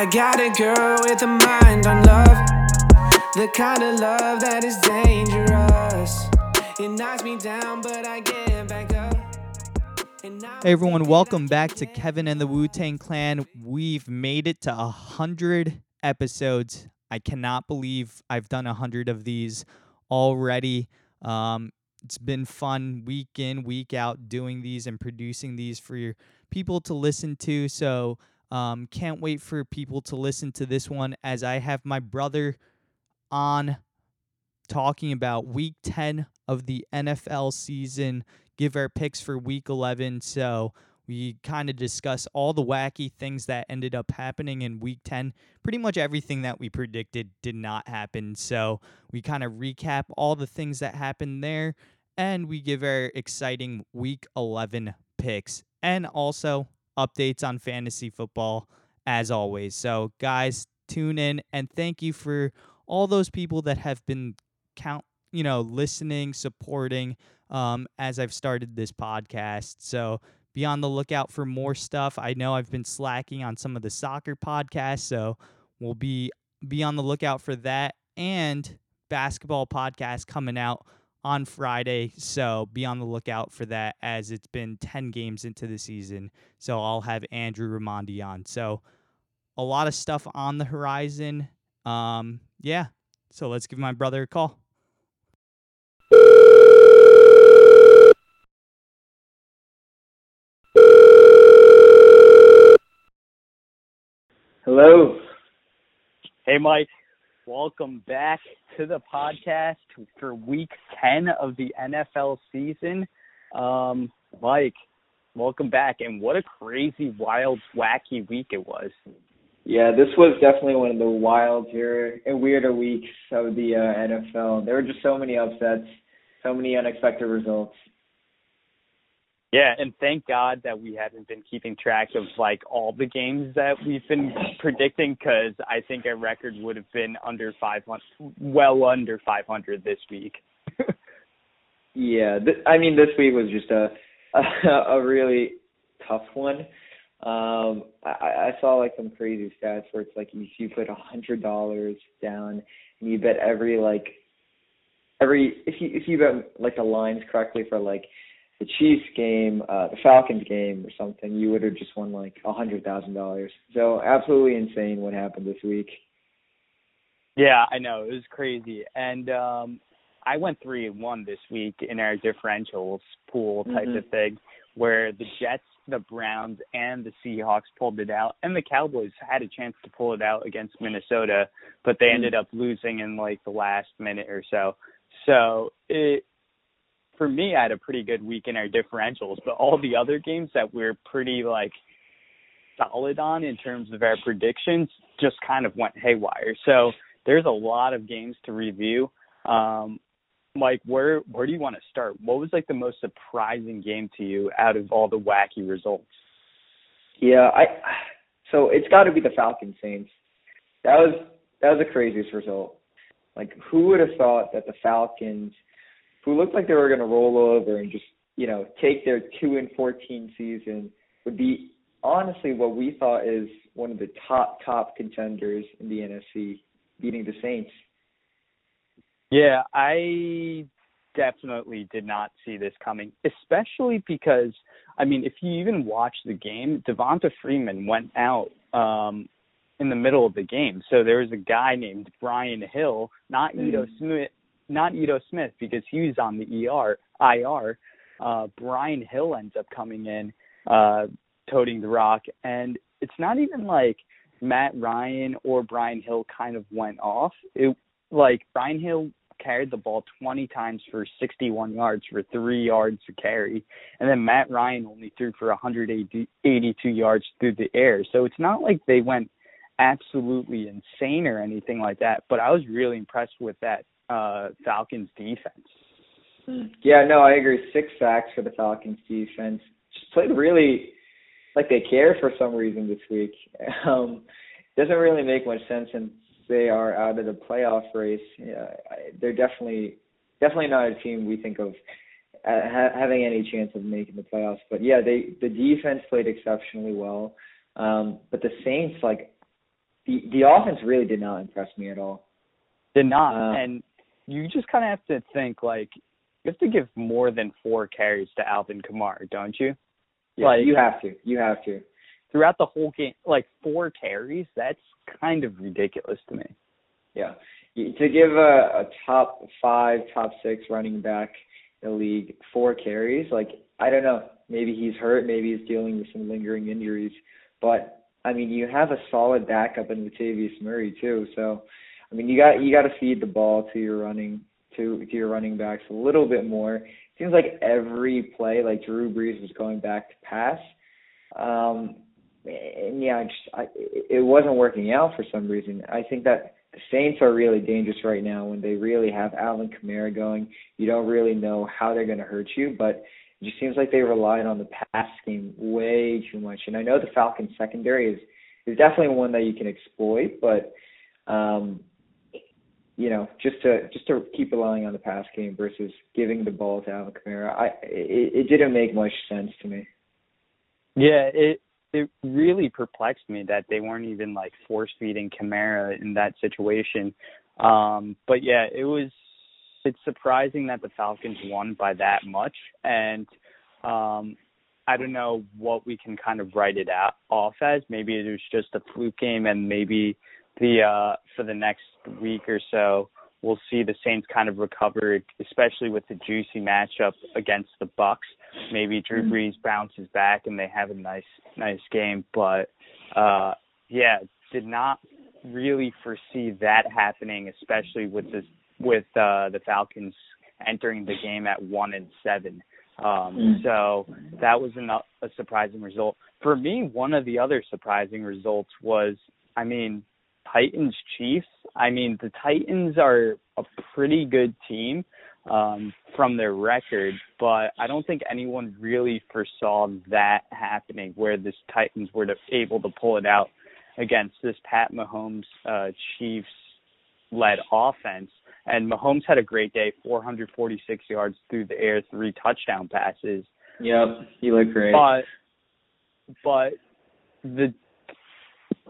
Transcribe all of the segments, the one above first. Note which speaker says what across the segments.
Speaker 1: I got a girl with a mind on love, the kind of love that is dangerous. It knocks me down, but I get back up.
Speaker 2: Hey everyone, welcome back to Kevin and the Wu Tang Clan. We've made it to a hundred episodes. I cannot believe I've done a hundred of these already. Um, it's been fun week in, week out doing these and producing these for your people to listen to. So um, can't wait for people to listen to this one as I have my brother on talking about week 10 of the NFL season, give our picks for week 11. So we kind of discuss all the wacky things that ended up happening in week 10. Pretty much everything that we predicted did not happen. So we kind of recap all the things that happened there and we give our exciting week 11 picks and also updates on fantasy football as always. So, guys, tune in and thank you for all those people that have been count, you know, listening, supporting um, as I've started this podcast. So, be on the lookout for more stuff. I know I've been slacking on some of the soccer podcasts, so we'll be be on the lookout for that and basketball podcast coming out on Friday. So be on the lookout for that as it's been 10 games into the season. So I'll have Andrew Ramondi on. So a lot of stuff on the horizon. Um, yeah. So let's give my brother a call.
Speaker 3: Hello.
Speaker 4: Hey, Mike. Welcome back to the podcast for week 10 of the NFL season. Um, Mike, welcome back. And what a crazy, wild, wacky week it was.
Speaker 3: Yeah, this was definitely one of the wilder and weirder weeks of the uh, NFL. There were just so many upsets, so many unexpected results.
Speaker 4: Yeah, and thank God that we haven't been keeping track of like all the games that we've been predicting because I think our record would have been under 500, well under 500 this week.
Speaker 3: yeah, th- I mean this week was just a a, a really tough one. Um, I, I saw like some crazy stats where it's like if you put a hundred dollars down and you bet every like every if you if you bet like the lines correctly for like the Chiefs game, uh, the Falcons game, or something, you would have just won like a hundred thousand dollars. So absolutely insane what happened this week.
Speaker 4: Yeah, I know it was crazy, and um I went three and one this week in our differentials pool type
Speaker 3: mm-hmm.
Speaker 4: of thing, where the Jets, the Browns, and the Seahawks pulled it out, and the Cowboys had a chance to pull it out against Minnesota, but they
Speaker 3: mm-hmm.
Speaker 4: ended up losing in like the last minute or so. So it for me, I had a pretty good week in our differentials, but all the other games that we're pretty like solid on in terms of our predictions just kind of went haywire. So there's a lot of games to review. Um, Mike, where where do you want to start? What was like the most surprising game to you out of all the wacky results?
Speaker 3: Yeah, I so it's got to be the Falcons Saints. That was that was the craziest result. Like who would have thought that the Falcons who looked like they were going to roll over and just you know take their two and fourteen season would be honestly what we thought is one of the top top contenders in the NFC, beating the Saints.
Speaker 4: Yeah, I definitely did not see this coming, especially because I mean, if you even watch the game, Devonta Freeman went out um in the middle of the game. So there was a guy named Brian Hill, not mm. Ito Smith, not Ito Smith because he was on the ER IR. Uh, Brian Hill ends up coming in, uh, toting the rock, and it's not even like Matt Ryan or Brian Hill kind of went off. It like Brian Hill carried the ball 20 times for 61 yards for three yards to carry, and then Matt Ryan only threw for 182 yards through the air. So it's not like they went absolutely insane or anything like that. But I was really impressed with that uh, Falcons defense.
Speaker 3: Yeah, no, I agree. Six sacks for the Falcons defense. Just played really like they care for some reason this week. Um, doesn't really make much sense since they are out of the playoff race. Yeah, they're definitely definitely not a team we think of uh, ha- having any chance of making the playoffs. But yeah, they the defense played exceptionally well. Um, but the Saints, like the the offense really did not impress me at all.
Speaker 4: Did not,
Speaker 3: Uh,
Speaker 4: and you just kind of have to think like you have to give more than four carries to Alvin Kamara, don't you?
Speaker 3: Yeah,
Speaker 4: Like-
Speaker 3: you have to. You have to.
Speaker 4: Throughout the whole game, like four carries, that's kind of ridiculous to me.
Speaker 3: Yeah. Y- To give a, a top five, top six running back in the league four carries, like I don't know, maybe he's hurt, maybe he's dealing with some lingering injuries, but I mean, you have a solid backup in Latavius Murray too. So, I mean, you got you got to feed the ball to your running to to your running backs a little bit more. It seems like every play, like Drew Brees was going back to pass. Um, and yeah, I just I, it wasn't working out for some reason. I think that the Saints are really dangerous right now when they really have Alvin Kamara going. You don't really know how they're going to hurt you, but it just seems like they relied on the pass game way too much. And I know the Falcons secondary is is definitely one that you can exploit, but um you know, just to just to keep relying on the pass game versus giving the ball to Alvin Kamara, I it, it didn't make much sense to me.
Speaker 4: Yeah, it it really perplexed me that they weren't even like force feeding Kamara in that situation. Um, but yeah, it was it's surprising that the Falcons won by that much and um I don't know what we can kind of write it out off as. Maybe it was just a fluke game and maybe the uh for the next week or so we'll see the Saints kind of recover, especially with the juicy matchup against the Bucs. Maybe Drew Brees bounces back and they have a nice nice game, but uh yeah, did not really foresee that happening, especially with this with uh the Falcons entering the game at one and seven. Um
Speaker 3: Mm.
Speaker 4: so that was an, a surprising result. For me, one of the other surprising results was I mean Titans Chiefs. I mean, the Titans are a pretty good team um, from their record, but I don't think anyone really foresaw that happening where this Titans were to, able to pull it out against this Pat Mahomes uh, Chiefs led offense. And Mahomes had a great day, 446 yards through the air, three touchdown passes.
Speaker 3: Yep, he looked great.
Speaker 4: But but the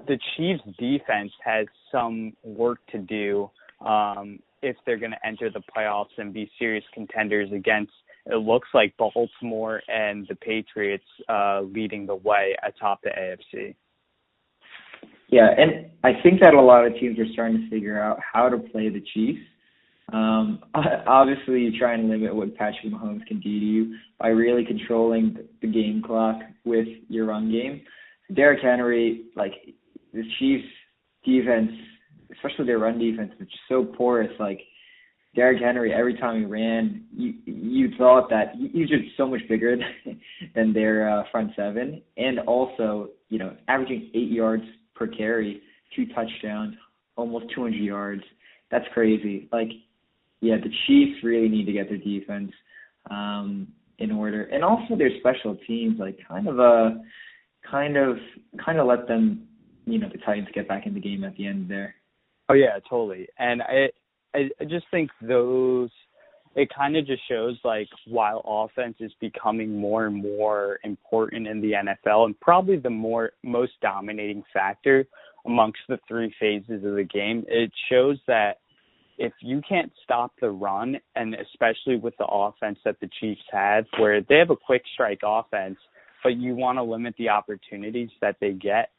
Speaker 4: the Chiefs defense has some work to do um if they're going to enter the playoffs and be serious contenders against it looks like Baltimore and the Patriots uh leading the way atop the AFC.
Speaker 3: Yeah, and I think that a lot of teams are starting to figure out how to play the Chiefs. Um, obviously, you try and limit what Patrick Mahomes can do to you by really controlling the game clock with your run game. Derrick Henry, like the Chiefs' defense, especially their run defense, which is so porous. Like Derrick Henry, every time he ran, you you thought that he- he's just so much bigger than, than their uh, front seven, and also you know averaging eight yards per carry, two touchdowns, almost 200 yards. That's crazy. Like, yeah, the Chiefs really need to get their defense um, in order, and also their special teams. Like, kind of a kind of kind of let them, you know, the Titans get back in the game at the end there.
Speaker 4: Oh yeah, totally. And I I, just think those it kind of just shows like while offense is becoming more and more important in the NFL and probably the more most dominating factor amongst the three phases of the game, it shows that if you can't stop the run and especially with the offense that the Chiefs have where they have a quick strike offense, but you want to limit the opportunities that they get,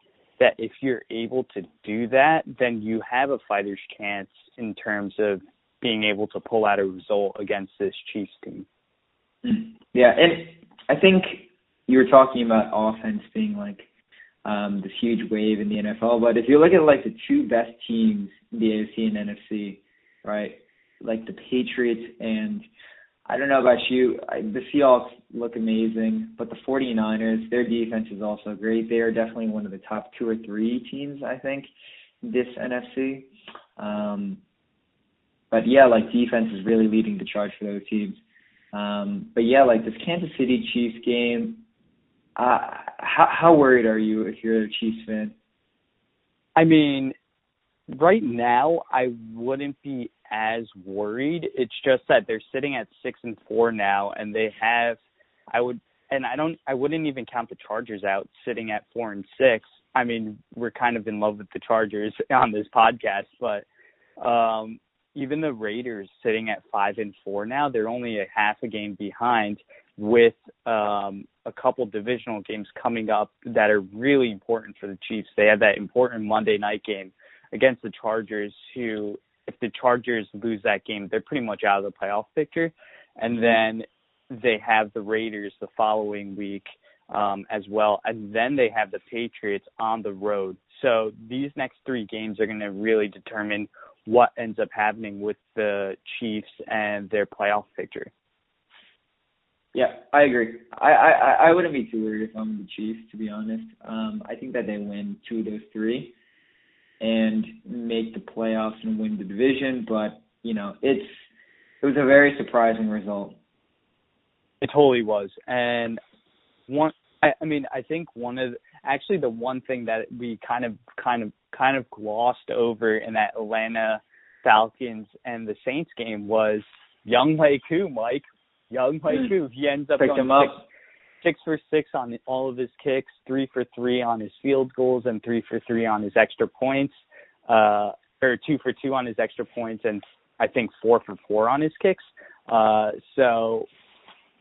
Speaker 4: that if you're able to do that, then you have a fighter's chance in terms of being able to pull out a result against this Chiefs team.
Speaker 3: Yeah, and I think you were talking about offense being like um this huge wave in the NFL, but if you look at like the two best teams in the AFC and NFC, right? Like the Patriots and I don't know about you, I, the Seahawks look amazing, but the 49ers, their defense is also great. They are definitely one of the top two or three teams, I think, in this NFC. Um, but yeah, like defense is really leading the charge for those teams. Um, but yeah, like this Kansas City Chiefs game, uh, how how worried are you if you're a Chiefs fan?
Speaker 4: I mean, right now I wouldn't be as worried. It's just that they're sitting at six and four now, and they have. I would, and I don't. I wouldn't even count the Chargers out, sitting at four and six. I mean, we're kind of in love with the Chargers on this podcast, but um even the Raiders sitting at five and four now, they're only a half a game behind with um a couple divisional games coming up that are really important for the Chiefs. They have that important Monday night game against the Chargers who if the Chargers lose that game, they're pretty much out of the playoff picture. And then they have the Raiders the following week um, as well, and then they have the Patriots on the road. So these next three games are going to really determine what ends up happening with the Chiefs and their playoff picture.
Speaker 3: Yeah, I agree. I, I I wouldn't be too worried if I'm the Chiefs, to be honest. Um, I think that they win two of those three and make the playoffs and win the division. But you know, it's it was a very surprising result.
Speaker 4: It totally was, and one. I, I mean, I think one of the, actually the one thing that we kind of kind of kind of glossed over in that Atlanta Falcons and the Saints game was Younghoe Koo, Mike. Younghoe hmm. Koo. He ends up
Speaker 3: Picked
Speaker 4: going
Speaker 3: him up.
Speaker 4: Six, for six on all of his kicks, three for three on his field goals, and three for three on his extra points, uh, or two for two on his extra points, and I think four for four on his kicks. Uh, so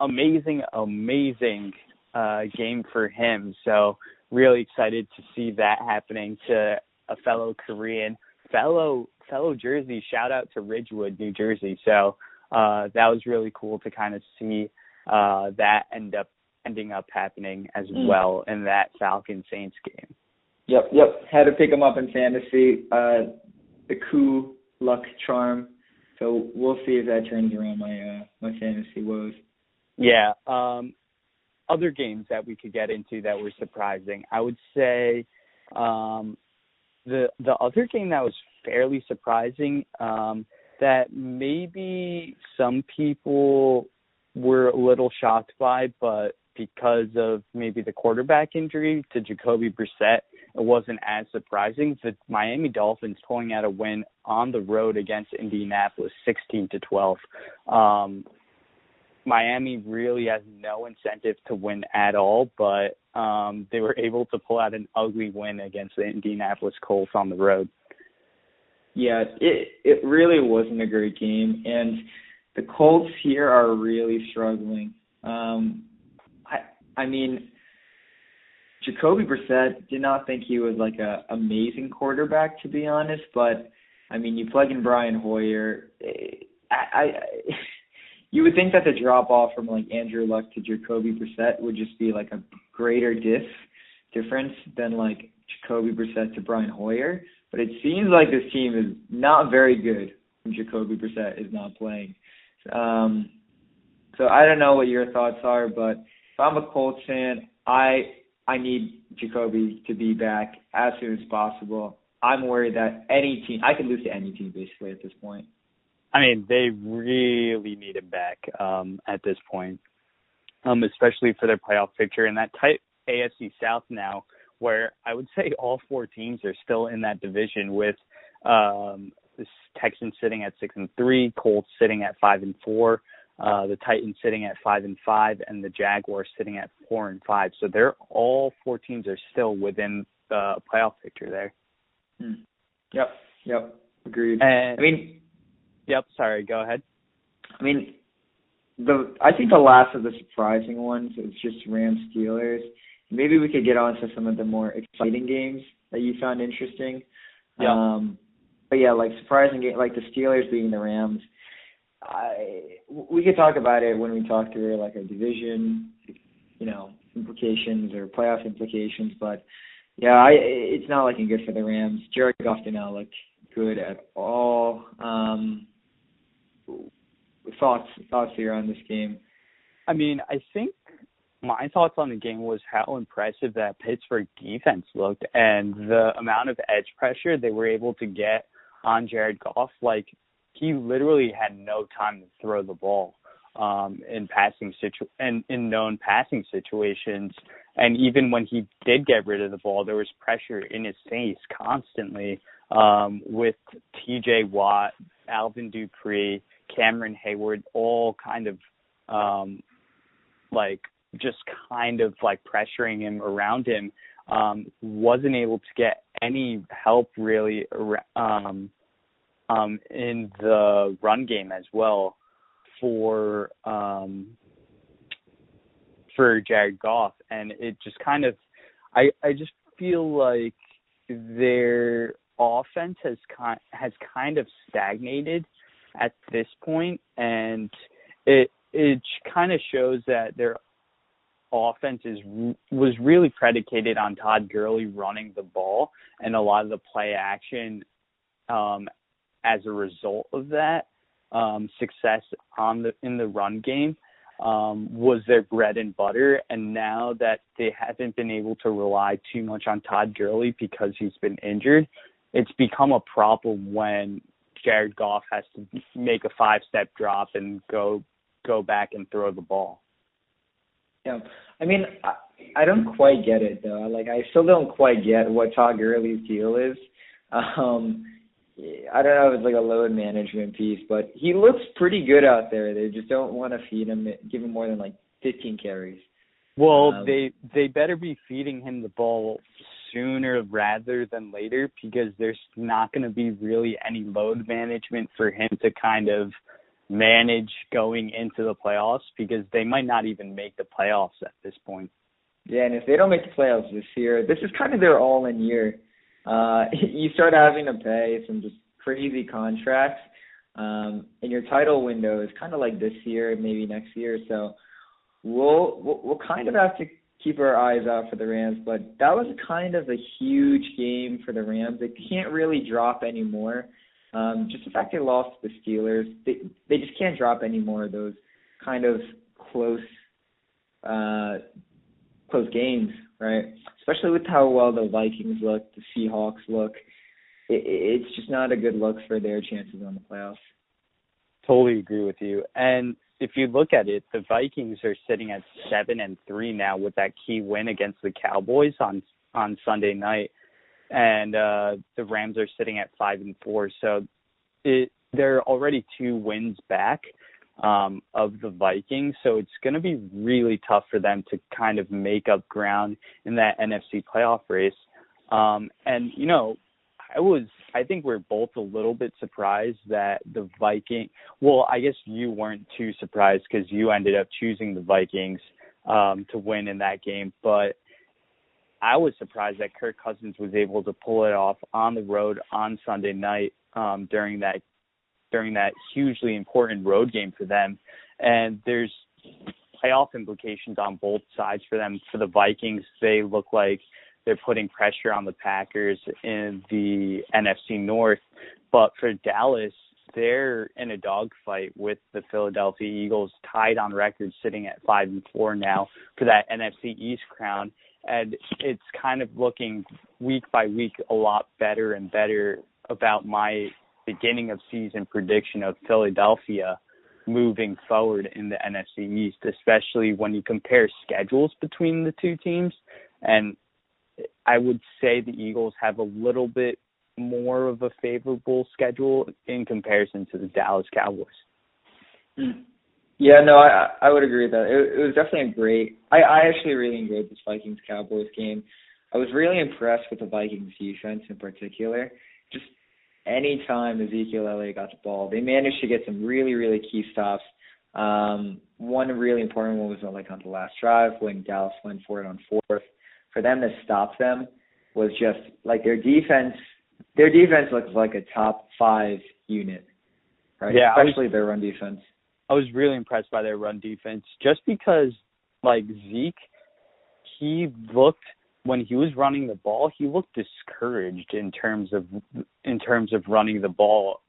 Speaker 4: amazing, amazing uh, game for him. So really excited to see that happening to a fellow Korean, fellow fellow Jersey. Shout out to Ridgewood, New Jersey. So uh, that was really cool to kind of see uh, that end up ending up happening as
Speaker 3: Mm.
Speaker 4: well in that Falcon Saints game.
Speaker 3: Yep, yep. Had to pick him up in fantasy. Uh, the Koo luck charm. So we'll see if that turns around my uh, my fantasy woes.
Speaker 4: Yeah. Um, other games that we could get into that were surprising. I would say um, the the other game that was fairly surprising um, that maybe some people were a little shocked by, but because of maybe the quarterback injury to Jacoby Brissett, it wasn't as surprising. The Miami Dolphins pulling out a win on the road against Indianapolis, 16 to 12. Um, Miami really has no incentive to win at all, but um, they were able to pull out an ugly win against the Indianapolis Colts on the road.
Speaker 3: Yeah, it it really wasn't a great game, and the Colts here are really struggling. Um, I mean, Jacoby Brissett did not think he was like a amazing quarterback to be honest, but I mean, you plug in Brian Hoyer, eh, I, I you would think that the drop off from like Andrew Luck to Jacoby Brissett would just be like a greater diff difference than like Jacoby Brissett to Brian Hoyer. But it seems like this team is not very good when Jacoby Brissett is not playing. Um, so I don't know what your thoughts are, but I'm a Colts fan, I I need Jacoby to be back as soon as possible. I'm worried that any team I could lose to any team basically at this point.
Speaker 4: I mean, they really need him back um, at this point, um, especially for their playoff picture and that tight AFC South now, where I would say all four teams are still in that division with um, Texans sitting at six and three, Colts sitting at five and four, uh, the Titans sitting at five and five, and the Jaguars sitting at four and five. So they're all four teams are still within the playoff picture there.
Speaker 3: Hmm. Yep. Yep. Agreed.
Speaker 4: And
Speaker 3: I mean,
Speaker 4: yep. Sorry, go ahead.
Speaker 3: I mean, the I think the last of the surprising ones is just Rams Steelers. Maybe we could get on to some of the more exciting games that you found interesting.
Speaker 4: Yeah.
Speaker 3: Um, but yeah, like surprising game, like the Steelers beating the Rams. I we could talk about it when we talk through like our division, you know, implications or playoff implications. But yeah, I it's not looking good for the Rams. Jared Goff did not look good at all. Um, thoughts thoughts here on this game?
Speaker 4: I mean, I think my thoughts on the game was how impressive that Pittsburgh defense looked and the amount of edge pressure they were able to get on Jared Goff. Like he literally had no time to throw the ball um in passing situ and in known passing situations. And even when he did get rid of the ball there was pressure in his face constantly um with TJ Watt, Alvin Dupree, Cameron Heyward all kind of um like just kind of like pressuring him around him um, wasn't able to get any help really um, um, in the run game as well for um, for Jared Goff, and it just kind of I I just feel like their offense has kind has kind of stagnated at this point, and it it kind of shows that their offense is was really predicated on Todd Gurley running the ball and a lot of the play action um, as a result of that um, success on the in the run game um, was their bread and butter. And now that they haven't been able to rely too much on Todd Gurley because he's been injured, it's become a problem when Jared Goff has to make a five step drop and go go back and throw the ball.
Speaker 3: Yeah, I mean, I, I don't quite get it though. Like, I still don't quite get what Todd Gurley's deal is. Um, I don't know if it's like a load management piece, but he looks pretty good out there. They just don't want to feed him, give him more than like 15 carries.
Speaker 4: Well, um, they they better be feeding him the ball sooner rather than later because there's not going to be really any load management for him to kind of manage going into the playoffs because they might not even make the playoffs at this point.
Speaker 3: Yeah, and if they don't make the playoffs this year, this is kind of their all-in year. Uh, you start having to pay some just crazy contracts, um, and your title window is kind of like this year, maybe next year. So we'll we'll, we'll kind of have to keep our eyes out for the Rams, but that was kind of a huge game for the Rams. They can't really drop anymore. Um, just the fact they lost to the Steelers, they they just can't drop any more of those kind of close uh close games, right? Especially with how well the Vikings look, the Seahawks look. It, it's just not a good look for their chances on the playoffs.
Speaker 4: Totally agree with you. And if you look at it, the Vikings are sitting at seven and three now with that key win against the Cowboys on on Sunday night, and uh, the Rams are sitting at five and four. So it they're already two wins back um, of the Vikings. So it's going to be really tough for them to kind of make up ground in that NFC playoff race. Um, and you know, I was I think we're both a little bit surprised that the Viking. Well, I guess you weren't too surprised because you ended up choosing the Vikings um, to win in that game, but. I was surprised that Kirk Cousins was able to pull it off on the road on Sunday night um, during that during that hugely important road game for them. And there's playoff implications on both sides for them. For the Vikings, they look like they're putting pressure on the Packers in the NFC North. But for Dallas, they're in a dogfight with the Philadelphia Eagles, tied on record, sitting at five and four now for that NFC East crown. And it's kind of looking week by week a lot better and better about my beginning of season prediction of Philadelphia moving forward in the NFC East, especially when you compare schedules between the two teams. And I would say the Eagles have a little bit more of a favorable schedule in comparison to the Dallas Cowboys.
Speaker 3: Yeah, no, I I would agree with that. It, it was definitely a great. I I actually really enjoyed this Vikings Cowboys game. I was really impressed with the Vikings defense in particular. Just anytime Ezekiel Elliott got the ball, they managed to get some really, really key stops. Um, one really important one was like on the last drive when Dallas went for it on fourth. For them to stop them was just like their defense. Their defense looks like a top five unit, right?
Speaker 4: Yeah,
Speaker 3: especially
Speaker 4: was,
Speaker 3: their run defense.
Speaker 4: I was really impressed by their run defense, just because like Zeke, he looked when he was running the ball, he looked discouraged in terms of in terms of running the ball.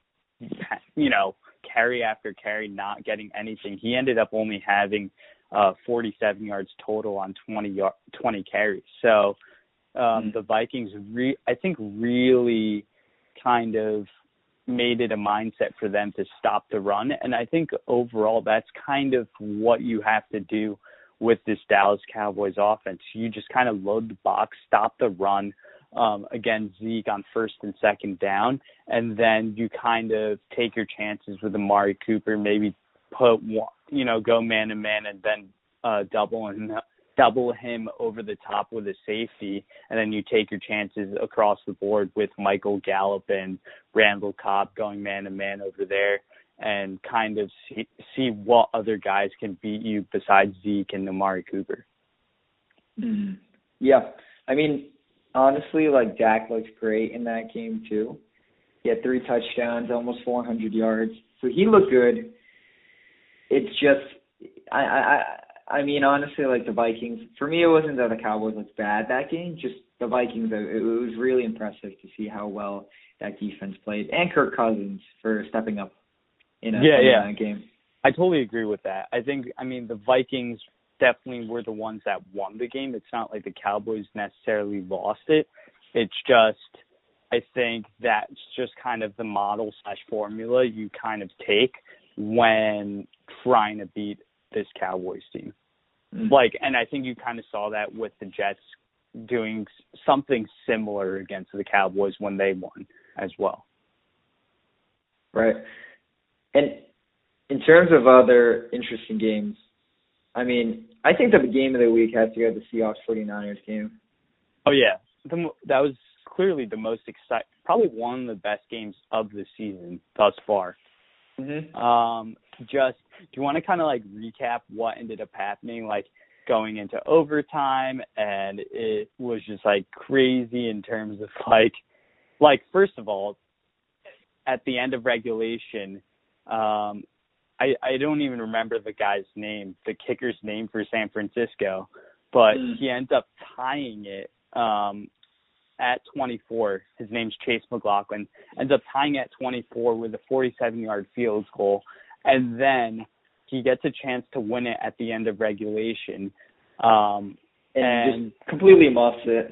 Speaker 4: You know, carry after carry, not getting anything. He ended up only having uh 47 yards total on 20 yard, 20 carries. So um mm-hmm. the Vikings re- I think really kind of made it a mindset for them to stop the run and I think overall that's kind of what you have to do with this Dallas Cowboys offense. You just kind of load the box, stop the run um, against Zeke on first and second down, and then you kind of take your chances with Amari Cooper, maybe put one, you know, go man to man and then uh, double and double him over the top with a safety, and then you take your chances across the board with Michael Gallup and Randall Cobb going man to man over there, and kind of see, see what other guys can beat you besides Zeke and Amari Cooper.
Speaker 3: Mm-hmm. Yeah, I mean, honestly, like Dak looks great in that game too. He had three touchdowns, almost 400 yards, so he looked good. It's just, I, I, I mean, honestly, like the Vikings. For me, it wasn't that the Cowboys looked bad that game. Just the Vikings. It, was really impressive to see how well that defense played, and Kirk Cousins for stepping up
Speaker 4: yeah, yeah.
Speaker 3: that game.
Speaker 4: I totally agree with that. I think, I mean, the Vikings definitely were the ones that won the game. It's not like the Cowboys necessarily lost it. It's just, I think that's just kind of the model slash formula you kind of take when trying to beat this Cowboys team. Mm-hmm. Like, and I think you kind of saw that with the Jets doing something similar against the Cowboys when they won as well.
Speaker 3: Right. And in terms of other interesting games, I mean, I think that the game of the week has to go to the Seahawks 49ers game.
Speaker 4: Oh yeah, the, that was clearly the most exciting, probably one of the best games of the season thus far.
Speaker 3: Mm-hmm.
Speaker 4: Um, just do you want to kind of like recap what ended up happening, like going into overtime, and it was just like crazy in terms of like, like first of all, at the end of regulation, um, I I don't even remember the guy's name, the kicker's name for San Francisco, but mm. he ends up tying it um at 24. His name's Chase McLaughlin. Ends up tying at 24 with a 47-yard field goal, and then he gets a chance to win it at the end of regulation. Um,
Speaker 3: and, and completely muffs it.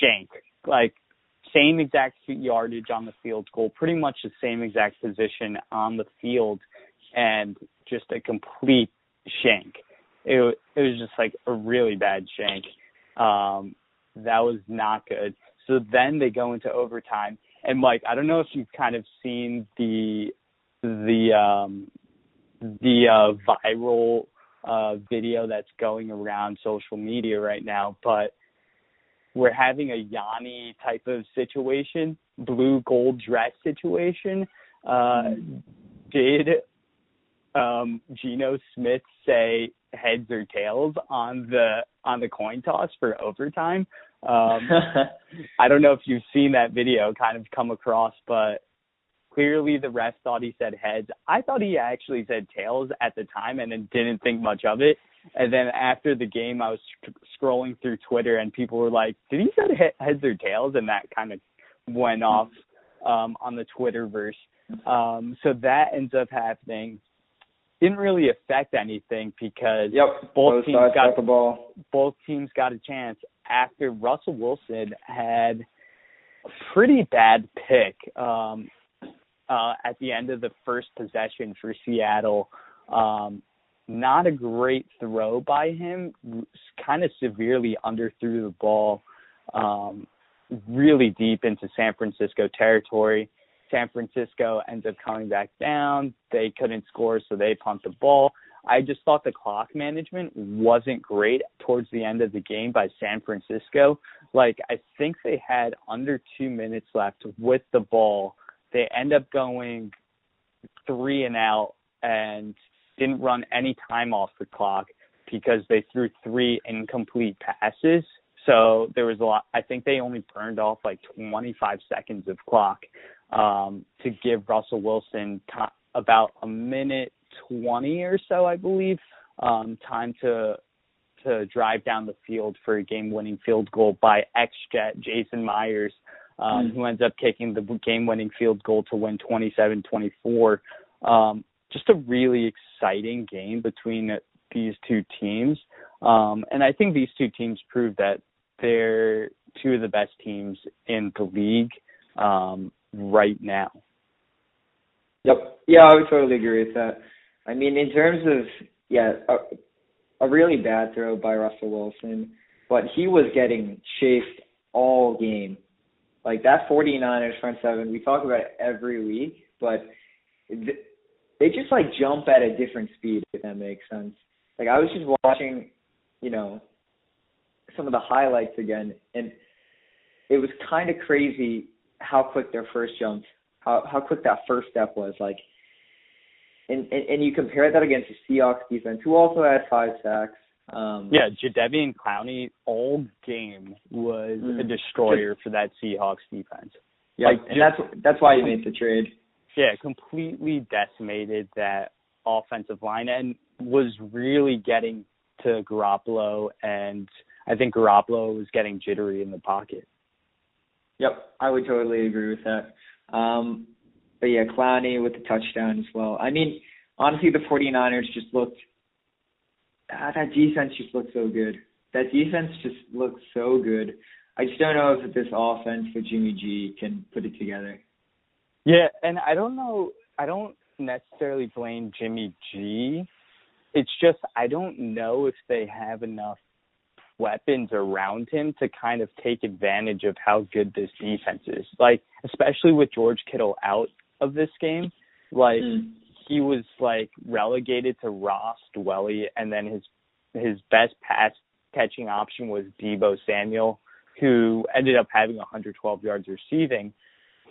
Speaker 4: Shank, like same exact yardage on the field goal, pretty much the same exact position on the field, and just a complete shank. It it was just like a really bad shank. Um, that was not good. So then they go into overtime, and Mike, I don't know if you've kind of seen the the um, the uh, viral uh, video that's going around social media right now, but we're having a Yanny type of situation, blue gold dress situation. Uh, did um, Geno Smith say heads or tails on the on the coin toss for overtime? Um, I don't know if you've seen that video kind of come across, but clearly the ref thought he said heads. I thought he actually said tails at the time and then didn't think much of it. And then after the game, I was scrolling through Twitter and people were like, "Did he say heads or tails?" And that kind of went off um, on the Twitterverse. Um, so that ends up happening. Didn't really affect anything because
Speaker 3: yep,
Speaker 4: both teams got
Speaker 3: the ball.
Speaker 4: Both teams got a chance after Russell Wilson had a pretty bad pick. Um, uh, at the end of the first possession for Seattle. Um, not a great throw by him, kind of severely underthrew the ball um, really deep into San Francisco territory. San Francisco ends up coming back down. They couldn't score, so they punt the ball. I just thought the clock management wasn't great towards the end of the game by San Francisco. Like, I think they had under two minutes left with the ball they end up going three and out and didn't run any time off the clock because they threw three incomplete passes. So there was a lot. I think they only burned off like 25 seconds of clock um, to give Russell Wilson t- about a minute 20 or so, I believe, um, time to to drive down the field for a game-winning field goal by ex-Jet Jason Myers um, who ends up kicking the game-winning field goal to win 27-24. Um, just a really exciting game between these two teams, um, and I think these two teams prove that they're two of the best teams in the league um, right now.
Speaker 3: Yep. Yeah, I would totally agree with that. I mean, in terms of yeah, a, a really bad throw by Russell Wilson, but he was getting chased all game. Like that 49ers front seven, we talk about it every week, but they just like jump at a different speed, if that makes sense. Like I was just watching, you know, some of the highlights again, and it was kind of crazy how quick their first jump, how how quick that first step was. Like, and and, and you compare that against the Seahawks defense, who also had five sacks. Um,
Speaker 4: yeah, Jadeveon Clowney all game was mm, a destroyer just, for that Seahawks defense.
Speaker 3: Yeah, like, and that's that's why he made the trade.
Speaker 4: Yeah, completely decimated that offensive line and was really getting to Garoppolo, and I think Garoppolo was getting jittery in the pocket.
Speaker 3: Yep, I would totally agree with that. Um, but yeah, Clowney with the touchdown as well. I mean, honestly, the 49ers just looked. Ah, that defense just looked so good. That defense just looks so good. I just don't know if this offense for Jimmy G can put it together.
Speaker 4: Yeah, and I don't know. I don't necessarily blame Jimmy G. It's just I don't know if they have enough weapons around him to kind of take advantage of how good this defense is. Like especially with George Kittle out of this game, like mm. he was like relegated to Ross Dwelley, and then his his best pass catching option was Deebo Samuel, who ended up having 112 yards receiving.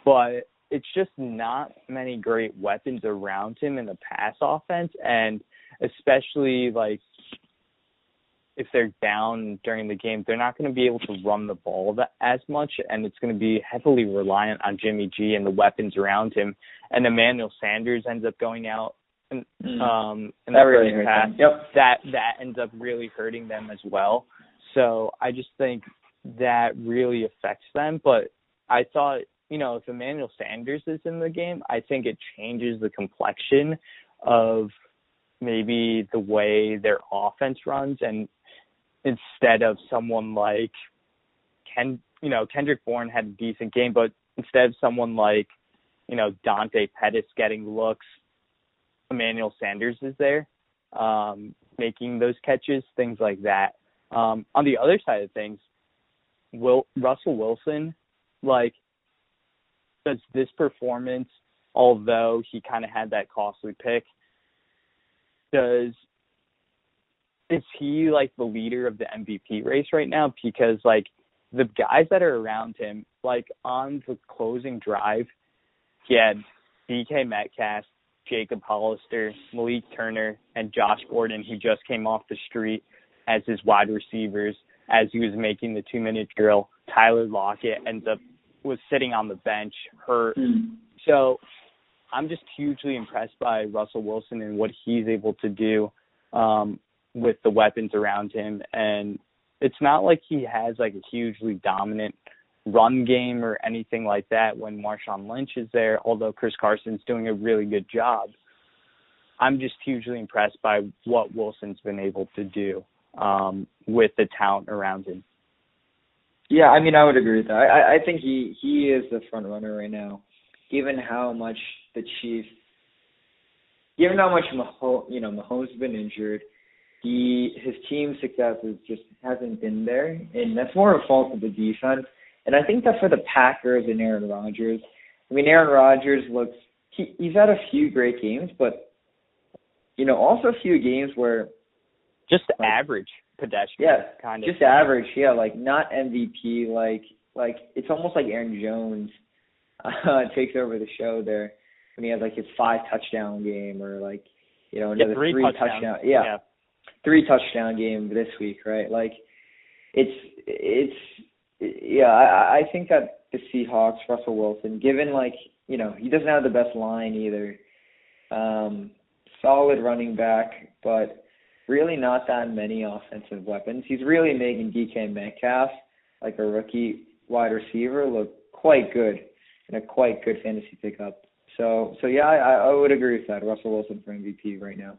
Speaker 4: But it's just not many great weapons around him in the pass offense and especially like if they're down during the game, they're not going to be able to run the ball that, as much, and it's going to be heavily reliant on Jimmy G and the weapons around him. And Emmanuel Sanders ends up going out, and
Speaker 3: mm.
Speaker 4: um, and
Speaker 3: that really hurts
Speaker 4: pass.
Speaker 3: Yep.
Speaker 4: that that ends up really hurting them as well. So I just think that really affects them. But I thought, you know, if Emmanuel Sanders is in the game, I think it changes the complexion of maybe the way their offense runs and instead of someone like Ken, you know, Kendrick Bourne had a decent game, but instead of someone like, you know, Dante Pettis getting looks, Emmanuel Sanders is there, um, making those catches, things like that. Um, on the other side of things, Will Russell Wilson, like, does this performance, although he kind of had that costly pick, does is he like the leader of the MVP race right now? Because like the guys that are around him, like on the closing drive, he had DK Metcalf, Jacob Hollister, Malik Turner, and Josh Gordon, who just came off the street as his wide receivers as he was making the two minute drill. Tyler Lockett ends up was sitting on the bench, hurt.
Speaker 3: Mm.
Speaker 4: So I'm just hugely impressed by Russell Wilson and what he's able to do. Um, with the weapons around him and it's not like he has like a hugely dominant run game or anything like that when Marshawn Lynch is there, although Chris Carson's doing a really good job. I'm just hugely impressed by what Wilson's been able to do um, with the talent around him.
Speaker 3: Yeah, I mean, I would agree with that. I, I think he he is the front runner right now, given how much the Chiefs, given how much Mahomes, you know, Mahomes has been injured, he his team success is just hasn't been there, and that's more a fault of the defense. And I think that for the Packers and Aaron Rodgers, I mean Aaron Rodgers looks he he's had a few great games, but you know also a few games where
Speaker 4: just like, average pedestrian,
Speaker 3: yeah,
Speaker 4: kind
Speaker 3: of just average, yeah, like not MVP, like like it's almost like Aaron Jones uh, takes over the show there when he has like his five touchdown game or like you know another
Speaker 4: yeah, three,
Speaker 3: three touchdown, yeah. yeah three touchdown game this week, right? Like it's it's yeah, I I think that the Seahawks, Russell Wilson, given like, you know, he doesn't have the best line either. Um solid running back, but really not that many offensive weapons. He's really making DK Metcalf, like a rookie wide receiver, look quite good and a quite good fantasy pickup. So so yeah, I I would agree with that. Russell Wilson for MVP right now.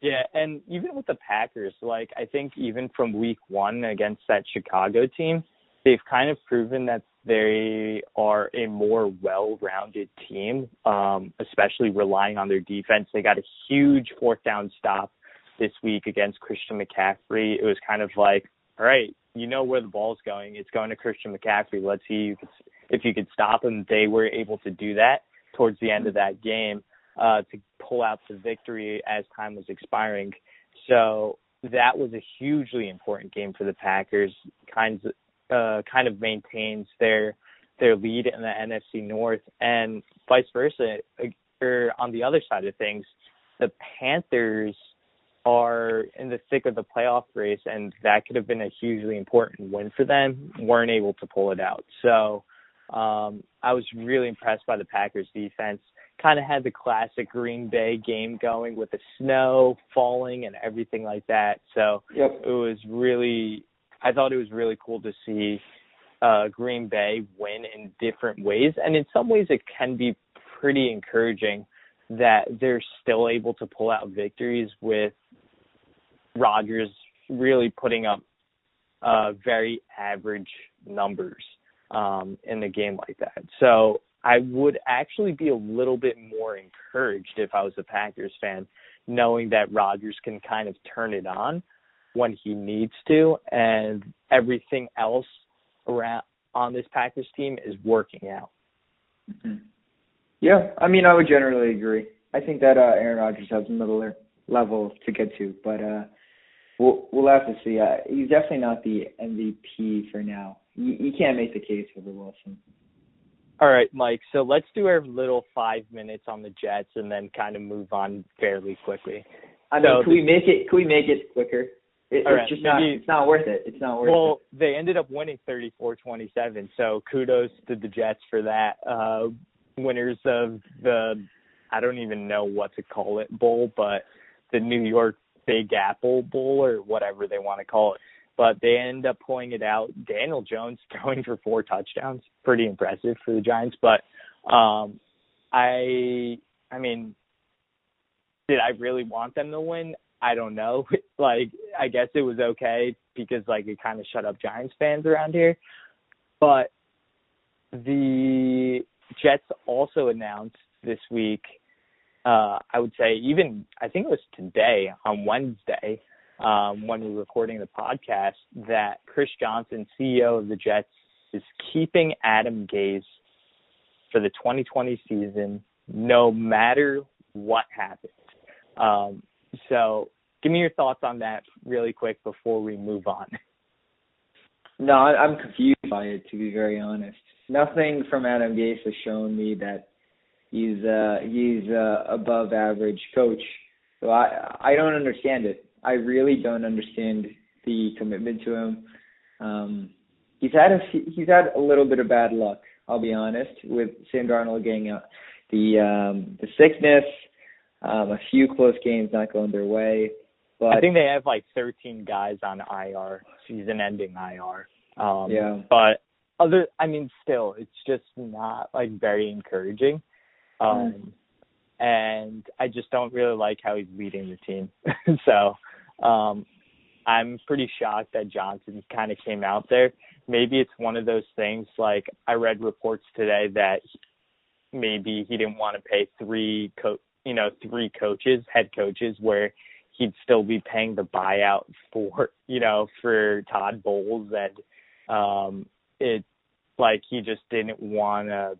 Speaker 4: Yeah, and even with the Packers, like I think even from week one against that Chicago team, they've kind of proven that they are a more well-rounded team, um, especially relying on their defense. They got a huge fourth down stop this week against Christian McCaffrey. It was kind of like, all right, you know where the ball's going. It's going to Christian McCaffrey. Let's see if you could stop him. They were able to do that towards the end of that game uh, to pull out the victory as time was expiring. So that was a hugely important game for the Packers. Kinds uh, kind of maintains their their lead in the NFC North, and vice versa. Or on the other side of things, the Panthers are in the thick of the playoff race, and that could have been a hugely important win for them. weren't able to pull it out. So um, I was really impressed by the Packers defense. Kind of had the classic Green Bay game going with the snow falling and everything like that. So
Speaker 3: yep.
Speaker 4: it was really, I thought it was really cool to see uh, Green Bay win in different ways. And in some ways, it can be pretty encouraging that they're still able to pull out victories with Rodgers really putting up uh, very average numbers um, in a game like that. So I would actually be a little bit more encouraged if I was a Packers fan, knowing that Rodgers can kind of turn it on when he needs to, and everything else around on this Packers team is working out.
Speaker 3: Mm-hmm. Yeah, I mean, I would generally agree. I think that uh, Aaron Rodgers has another level to get to, but uh, we'll we'll have to see. Uh, he's definitely not the MVP for now. You, you can't make the case for the Wilson.
Speaker 4: All right, Mike. So let's do our little five minutes on the Jets and then kind of move on fairly quickly.
Speaker 3: I mean, so can we make it? Can we make it quicker? It, it's
Speaker 4: right,
Speaker 3: just
Speaker 4: maybe,
Speaker 3: not. It's not worth it. It's not worth
Speaker 4: well,
Speaker 3: it.
Speaker 4: Well, they ended up winning 34-27, so kudos to the Jets for that. Uh, winners of the, I don't even know what to call it, bowl, but the New York Big Apple Bowl or whatever they want to call it. But they end up pulling it out. Daniel Jones throwing for four touchdowns, pretty impressive for the Giants. But um, I, I mean, did I really want them to win? I don't know. like, I guess it was okay because like it kind of shut up Giants fans around here. But the Jets also announced this week uh, I would say even I think it was today on Wednesday um, when we were recording the podcast that Chris Johnson, CEO of the Jets, is keeping Adam Gase for the 2020 season, no matter what happens. Um, so, give me your thoughts on that really quick before we move on.
Speaker 3: No, I'm confused by it to be very honest. Nothing from Adam Gase has shown me that he's uh he's uh above average coach. So I I don't understand it. I really don't understand the commitment to him. Um he's had a he's had a little bit of bad luck, I'll be honest, with Sam Darnold getting out the um the sickness, um a few close games not going their way. But
Speaker 4: I think they have like 13 guys on IR, season ending IR. Um
Speaker 3: yeah.
Speaker 4: but other I mean still it's just not like very encouraging. Um, and I just don't really like how he's leading the team. so um, I'm pretty shocked that Johnson kind of came out there. Maybe it's one of those things like I read reports today that maybe he didn't want to pay three co- you know three coaches, head coaches, where he'd still be paying the buyout for you know for Todd Bowles and um, it like he just didn't want to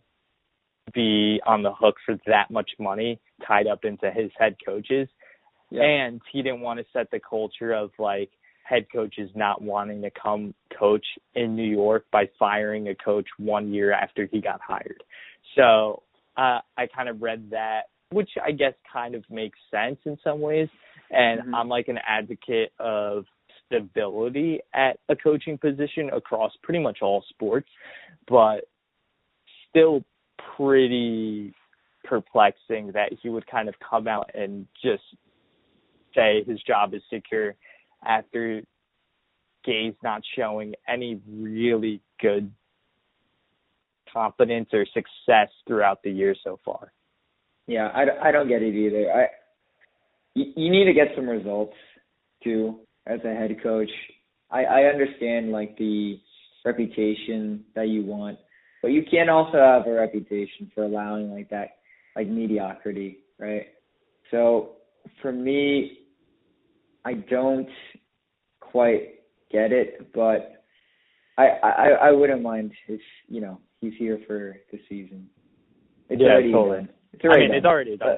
Speaker 4: be on the hook for that much money tied up into his head coaches. Yeah. And he didn't want to set the culture of like head coaches not wanting to come coach in New York by firing a coach one year after he got hired. So uh, I kind of read that, which I guess kind of makes sense in some ways. And mm-hmm. I'm like an advocate of stability at a coaching position across pretty much all sports, but still pretty perplexing that he would kind of come out and just say his job is secure after Gase not showing any really good confidence or success throughout the year so far.
Speaker 3: Yeah, I, I don't get it either. I you need to get some results too as a head coach. I I understand like the reputation that you want but you can also have a reputation for allowing like that like mediocrity, right? So for me, I don't quite get it, but I I, I wouldn't mind if you know he's here for the season.
Speaker 4: It's yeah, already totally. Done. It's already I mean, done. it's already done.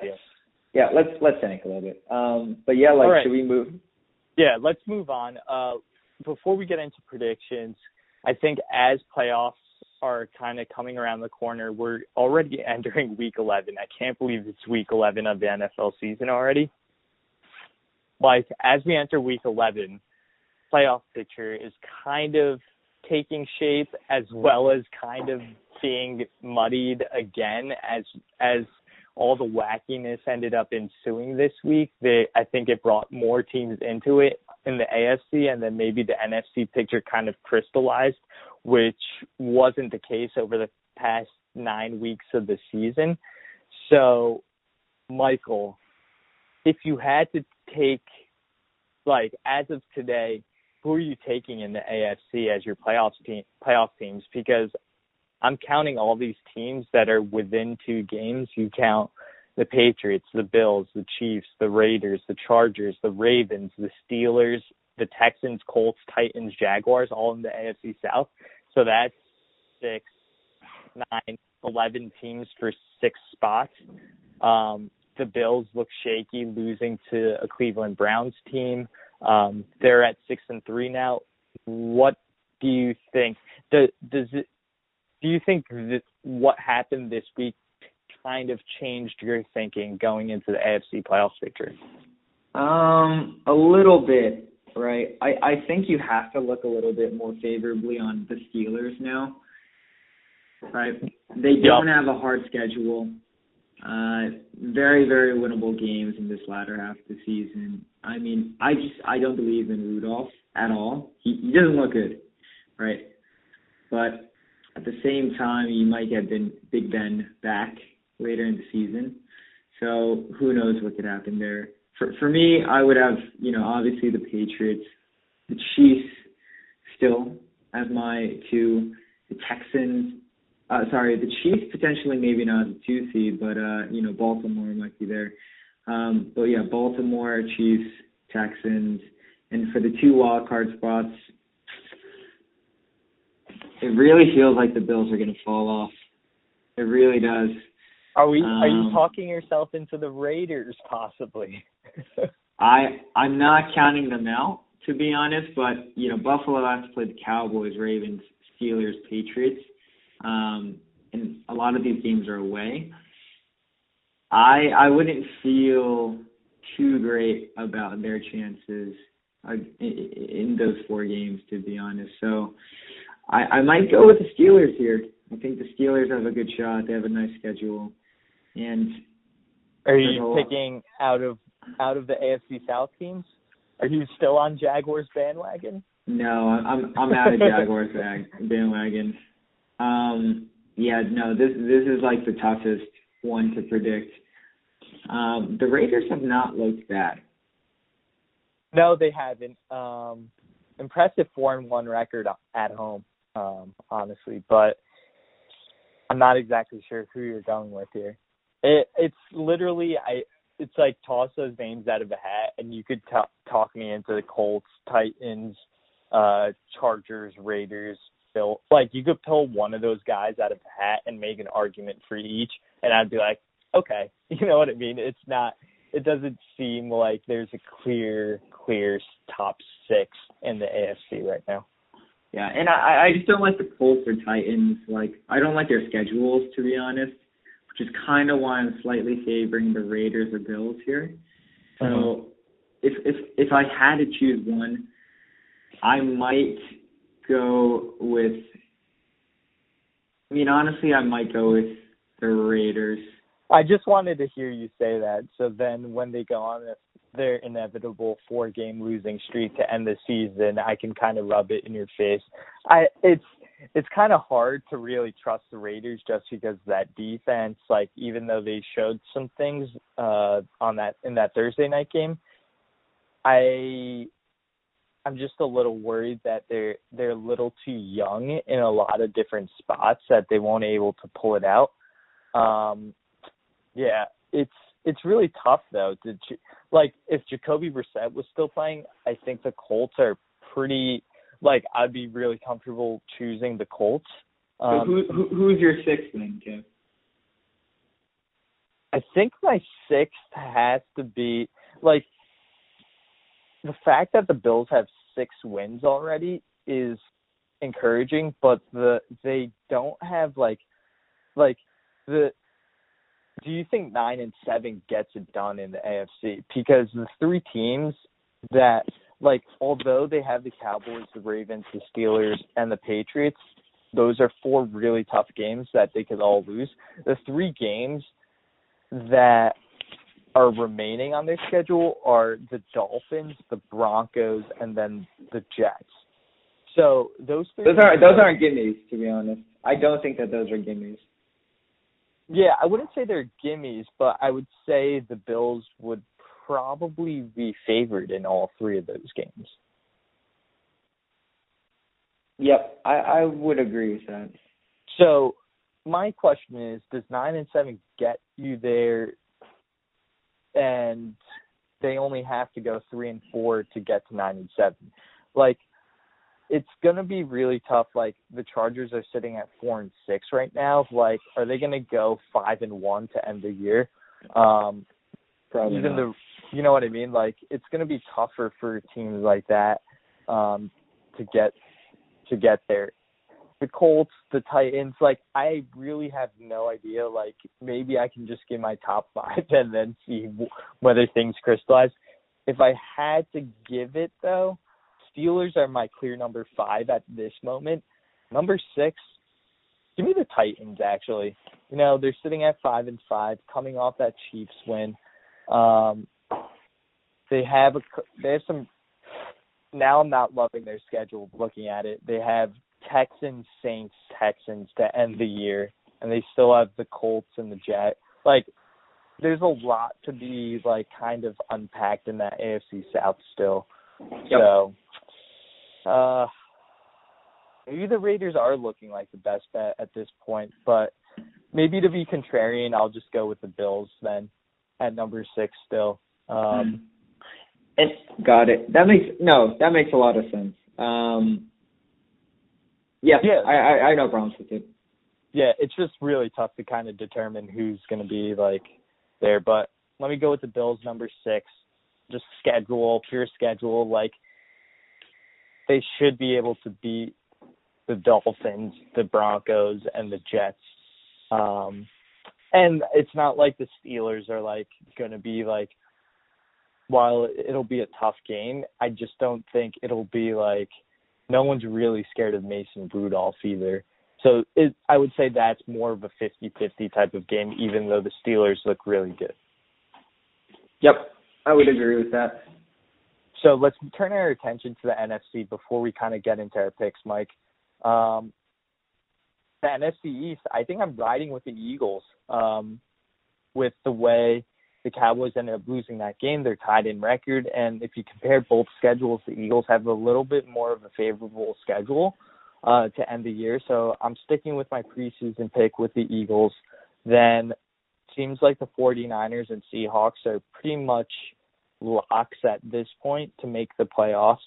Speaker 3: Yeah, let's let's think a little bit. Um, but yeah, like,
Speaker 4: right.
Speaker 3: should we move?
Speaker 4: Yeah, let's move on. Uh, before we get into predictions, I think as playoffs are kind of coming around the corner, we're already entering week 11. I can't believe it's week 11 of the NFL season already. Like, as we enter week 11, playoff picture is kind of taking shape as well as kind of being muddied again as as all the wackiness ended up ensuing this week. They I think it brought more teams into it in the AFC and then maybe the NFC picture kind of crystallized, which wasn't the case over the past nine weeks of the season. So Michael, if you had to take like as of today, who are you taking in the AFC as your playoff team playoff teams? Because I'm counting all these teams that are within two games. You count the Patriots, the Bills, the Chiefs, the Raiders, the Chargers, the Ravens, the Steelers, the Texans, Colts, Titans, Jaguars, all in the AFC South. So that's six, nine, eleven teams for six spots. Um, the Bills look shaky, losing to a Cleveland Browns team. Um, they're at six and three now. What do you think? The, does it? Do you think that what happened this week kind of changed your thinking going into the AFC playoff picture?
Speaker 3: Um, a little bit, right? I I think you have to look a little bit more favorably on the Steelers now. Right? They don't yep. have a hard schedule. Uh, very, very winnable games in this latter half of the season. I mean, I just I don't believe in Rudolph at all. He he doesn't look good, right? But at the same time, you might get ben, Big Ben back later in the season. So who knows what could happen there. For for me, I would have you know obviously the Patriots, the Chiefs still as my two, the Texans uh, sorry, the Chiefs potentially maybe not as a two seed, but uh, you know Baltimore might be there. Um, but yeah, Baltimore, Chiefs, Texans, and for the two wild card spots, it really feels like the Bills are going to fall off. It really does.
Speaker 4: Are we? Um, are you um, talking yourself into the Raiders possibly?
Speaker 3: I I'm not counting them out to be honest, but you know Buffalo has to play the Cowboys, Ravens, Steelers, Patriots um, and a lot of these games are away. I I wouldn't feel too great about their chances uh, in those four games, to be honest. So I, I might go with the Steelers here. I think the Steelers have a good shot. They have a nice schedule, and
Speaker 4: are you picking out of out of the AFC South teams? Are you still on Jaguars bandwagon?
Speaker 3: No, I'm I'm out of Jaguars bandwagon. Um, yeah, no, this this is like the toughest one to predict. Um, the Raiders have not looked bad.
Speaker 4: No, they haven't. Um, impressive four and one record at home, um, honestly, but I'm not exactly sure who you're going with here. It, it's literally I. It's like toss those names out of a hat, and you could t- talk me into the Colts, Titans, uh, Chargers, Raiders, fill like you could pull one of those guys out of a hat and make an argument for each and I'd be like, okay, you know what I mean? It's not it doesn't seem like there's a clear clear top 6 in the AFC right now.
Speaker 3: Yeah, and I I just don't like the Colts or Titans. Like I don't like their schedules to be honest, which is kind of why I'm slightly favoring the Raiders or Bills here. So mm-hmm. if if if I had to choose one, I might go with. I mean, honestly, I might go with the Raiders.
Speaker 4: I just wanted to hear you say that. So then, when they go on their inevitable four-game losing streak to end the season, I can kind of rub it in your face. I it's it's kind of hard to really trust the Raiders just because that defense. Like, even though they showed some things uh on that in that Thursday night game, I I'm just a little worried that they're they're a little too young in a lot of different spots that they won't able to pull it out. Um, yeah, it's it's really tough though. To like if Jacoby Brissett was still playing, I think the Colts are pretty. Like I'd be really comfortable choosing the Colts.
Speaker 3: Um, so who, who who's your sixth then, Kev?
Speaker 4: I think my sixth has to be like the fact that the Bills have six wins already is encouraging, but the they don't have like like the do you think nine and seven gets it done in the AFC? Because the three teams that like although they have the Cowboys, the Ravens, the Steelers, and the Patriots, those are four really tough games that they could all lose. The three games that are remaining on their schedule are the Dolphins, the Broncos, and then the Jets. So those three
Speaker 3: those aren't those aren't gimmies to be honest. I don't think that those are gimmies.
Speaker 4: Yeah, I wouldn't say they're gimmies, but I would say the Bills would probably be favored in all three of those games.
Speaker 3: Yep, I, I would agree with that.
Speaker 4: So my question is, does nine and seven get you there and they only have to go three and four to get to nine and seven? Like it's gonna be really tough. Like the Chargers are sitting at four and six right now. Like, are they gonna go five and one to end the year? Um
Speaker 3: Probably
Speaker 4: even
Speaker 3: not.
Speaker 4: the you know what I mean? Like it's gonna be tougher for teams like that um to get to get there. The Colts, the Titans, like I really have no idea. Like maybe I can just give my top five and then see whether things crystallize. If I had to give it though, Steelers are my clear number five at this moment. Number six, give me the Titans. Actually, you know they're sitting at five and five, coming off that Chiefs win. Um, they have a they have some. Now I'm not loving their schedule. Looking at it, they have Texans, Saints, Texans to end the year, and they still have the Colts and the Jet. Like, there's a lot to be like kind of unpacked in that AFC South still.
Speaker 3: Yep.
Speaker 4: So, uh, maybe the Raiders are looking like the best bet at this point, but maybe to be contrarian, I'll just go with the Bills then at number six still. Um,
Speaker 3: And got it. That makes no, that makes a lot of sense. Um yeah,
Speaker 4: Yeah.
Speaker 3: I, I I know problems with it.
Speaker 4: yeah, it's just really tough to kind of determine who's going to be like there. But let me go with the Bills, number six. Just schedule, pure schedule. Like they should be able to beat the Dolphins, the Broncos, and the Jets. Um, and it's not like the Steelers are like going to be like. While it'll be a tough game, I just don't think it'll be like no one's really scared of Mason Rudolph either. So it, I would say that's more of a 50-50 type of game, even though the Steelers look really good.
Speaker 3: Yep. I would agree with that.
Speaker 4: So let's turn our attention to the NFC before we kind of get into our picks, Mike. Um, the NFC East, I think I'm riding with the Eagles. Um, with the way the Cowboys ended up losing that game, they're tied in record, and if you compare both schedules, the Eagles have a little bit more of a favorable schedule uh, to end the year. So I'm sticking with my preseason pick with the Eagles. Then seems like the 49ers and Seahawks are pretty much locks at this point to make the playoffs.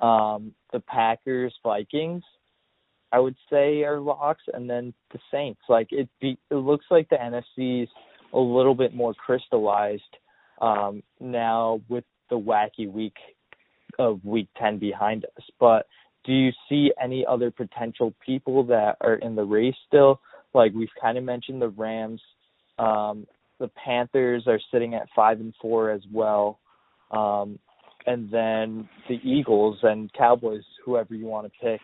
Speaker 4: Um, the Packers, Vikings, I would say are locks, and then the Saints. Like it, be, it looks like the NFC's a little bit more crystallized um, now with the wacky week of Week 10 behind us. But do you see any other potential people that are in the race still? Like we've kind of mentioned the Rams, um, the Panthers are sitting at five and four as well. Um, and then the Eagles and Cowboys, whoever you want to pick,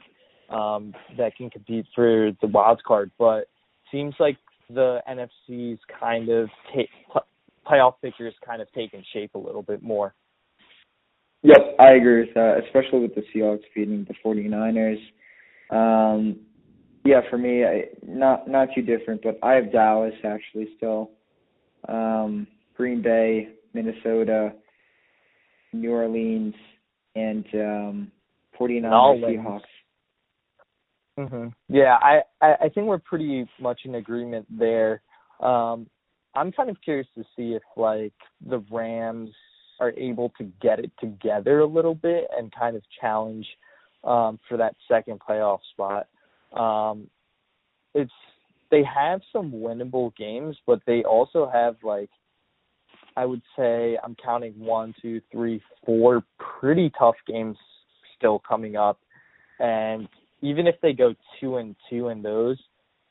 Speaker 4: um, that can compete for the wild card. But seems like the NFC's kind of ta- playoff picture is kind of taking shape a little bit more.
Speaker 3: Yep, I agree with that, especially with the Seahawks beating the 49ers. Um, yeah, for me, I, not not too different, but I have Dallas actually still. Um, Green Bay, Minnesota, New Orleans, and um, 49ers
Speaker 4: All
Speaker 3: Seahawks.
Speaker 4: hmm Yeah, I, I I think we're pretty much in agreement there. Um, I'm kind of curious to see if like the Rams are able to get it together a little bit and kind of challenge um, for that second playoff spot. Um, it's they have some winnable games, but they also have like I would say I'm counting one, two, three, four pretty tough games still coming up, and even if they go two and two in those,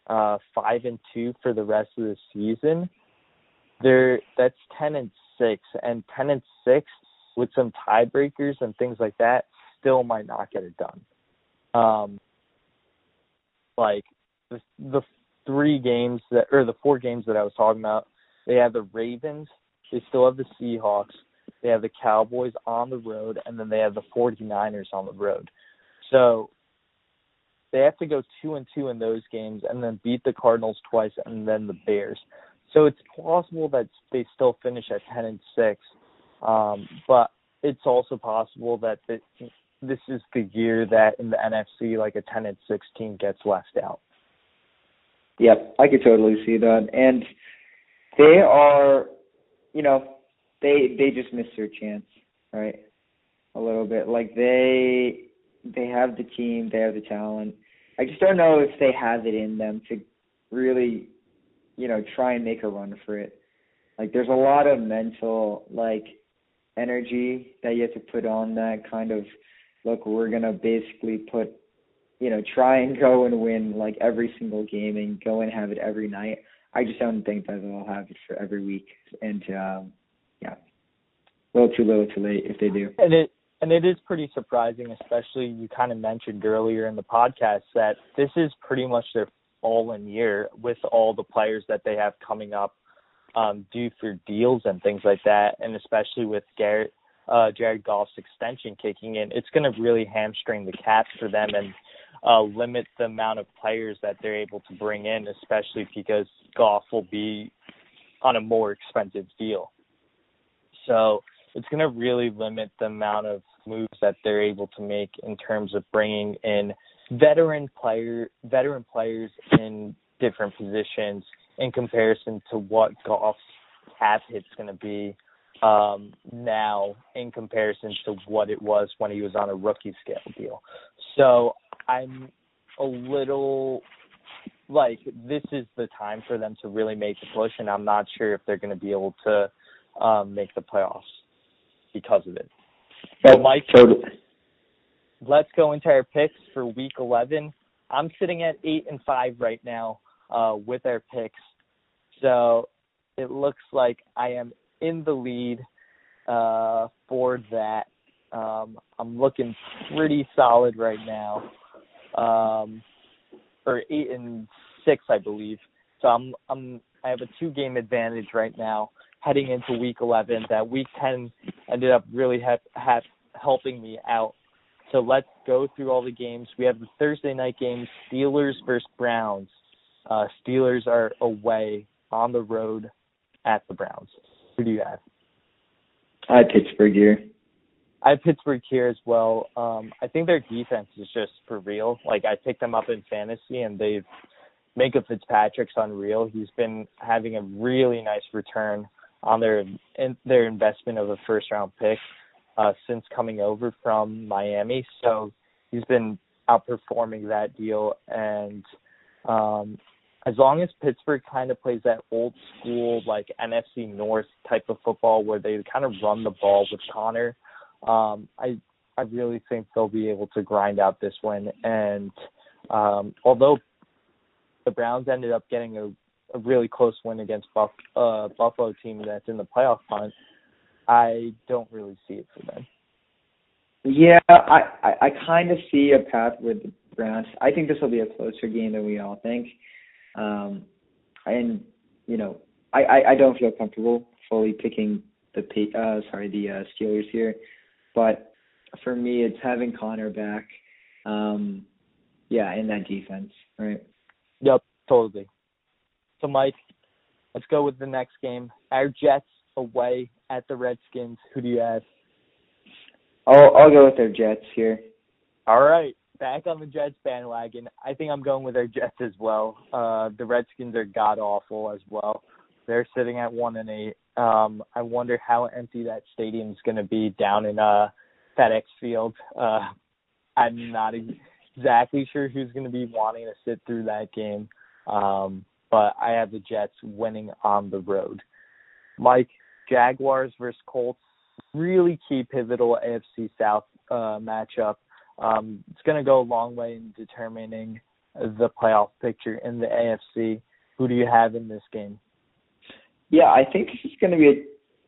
Speaker 4: uh, five and two for the rest of the season, they're that's ten and six, and ten and six with some tiebreakers and things like that still might not get it done. Um, like the the three games that or the four games that I was talking about, they have the Ravens, they still have the Seahawks, they have the Cowboys on the road, and then they have the 49ers on the road. So they have to go two and two in those games and then beat the Cardinals twice and then the Bears. So it's possible that they still finish at ten and six, um, but it's also possible that the, this is the year that in the NFC like a ten and six team gets left out.
Speaker 3: Yep, I could totally see that. And they are, you know, they they just missed their chance, right? A little bit. Like they they have the team, they have the talent. I just don't know if they have it in them to really, you know, try and make a run for it. Like there's a lot of mental like energy that you have to put on that kind of look, we're gonna basically put you know, try and go and win like every single game and go and have it every night. I just don't think that they'll have it for every week. And um yeah. Little too little too late if they do.
Speaker 4: And it and it is pretty surprising, especially you kind of mentioned earlier in the podcast that this is pretty much their all in year with all the players that they have coming up um due for deals and things like that and especially with Garrett uh Jared Goff's extension kicking in, it's gonna really hamstring the cap for them and uh, limit the amount of players that they're able to bring in, especially because Goff will be on a more expensive deal. So it's going to really limit the amount of moves that they're able to make in terms of bringing in veteran player veteran players in different positions in comparison to what Goff's cap hit's going to be um, now in comparison to what it was when he was on a rookie scale deal. So I'm a little like this is the time for them to really make the push, and I'm not sure if they're going to be able to um, make the playoffs because of it. So, Mike,
Speaker 3: totally.
Speaker 4: let's go into our picks for Week 11. I'm sitting at eight and five right now uh, with our picks, so it looks like I am in the lead uh, for that. Um, I'm looking pretty solid right now um, or eight and six, I believe. So I'm I'm I have a two game advantage right now heading into week 11. That week 10 ended up really ha- ha- helping me out. So let's go through all the games. We have the Thursday night game, Steelers versus Browns. Uh, Steelers are away on the road at the Browns. Who do you have?
Speaker 3: I Pittsburgh here.
Speaker 4: I have Pittsburgh here as well. Um, I think their defense is just for real. Like I picked them up in fantasy, and they've Minkah Fitzpatrick's unreal. He's been having a really nice return on their in, their investment of a first round pick uh, since coming over from Miami. So he's been outperforming that deal, and um, as long as Pittsburgh kind of plays that old school like NFC North type of football where they kind of run the ball with Conner um, I I really think they'll be able to grind out this win. And um, although the Browns ended up getting a, a really close win against Buff, uh, Buffalo team that's in the playoff hunt, I don't really see it for them.
Speaker 3: Yeah, I I, I kind of see a path with the Browns. I think this will be a closer game than we all think. Um, and you know, I, I, I don't feel comfortable fully picking the uh sorry the uh, Steelers here. But for me, it's having Conner back. Um, yeah, in that defense, right?
Speaker 4: Yep, totally. So, Mike, let's go with the next game. Our Jets away at the Redskins. Who do you have?
Speaker 3: I'll I'll go with our Jets here.
Speaker 4: All right, back on the Jets bandwagon. I think I'm going with our Jets as well. Uh, the Redskins are god awful as well. They're sitting at one and eight. Um, I wonder how empty that stadium is going to be down in uh, FedEx Field. Uh, I'm not exactly sure who's going to be wanting to sit through that game, um, but I have the Jets winning on the road. Mike, Jaguars versus Colts, really key pivotal AFC South uh, matchup. Um, it's going to go a long way in determining the playoff picture in the AFC. Who do you have in this game?
Speaker 3: Yeah, I think this is going to be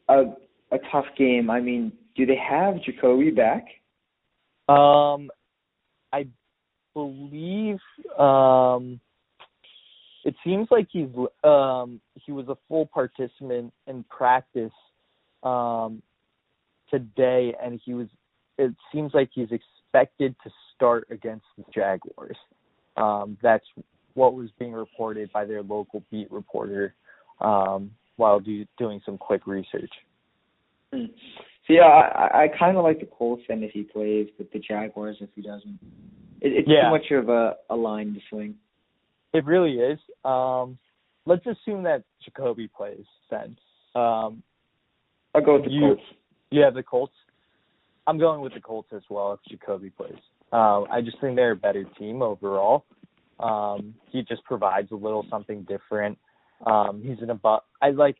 Speaker 3: a, a a tough game. I mean, do they have Jacoby back?
Speaker 4: Um, I believe um, it seems like he's um, he was a full participant in practice um, today, and he was. It seems like he's expected to start against the Jaguars. Um, that's what was being reported by their local beat reporter um, while do, doing some quick research.
Speaker 3: So yeah, I, I kind of like the Colts then if he plays, but the Jaguars if he doesn't. It, it's
Speaker 4: yeah.
Speaker 3: too much of a, a line to swing.
Speaker 4: It really is. Um, let's assume that Jacoby plays then. Um,
Speaker 3: I'll go with the
Speaker 4: you,
Speaker 3: Colts.
Speaker 4: You have the Colts. I'm going with the Colts as well if Jacoby plays. Um, I just think they're a better team overall. Um, he just provides a little something different. Um, he's an above. I like.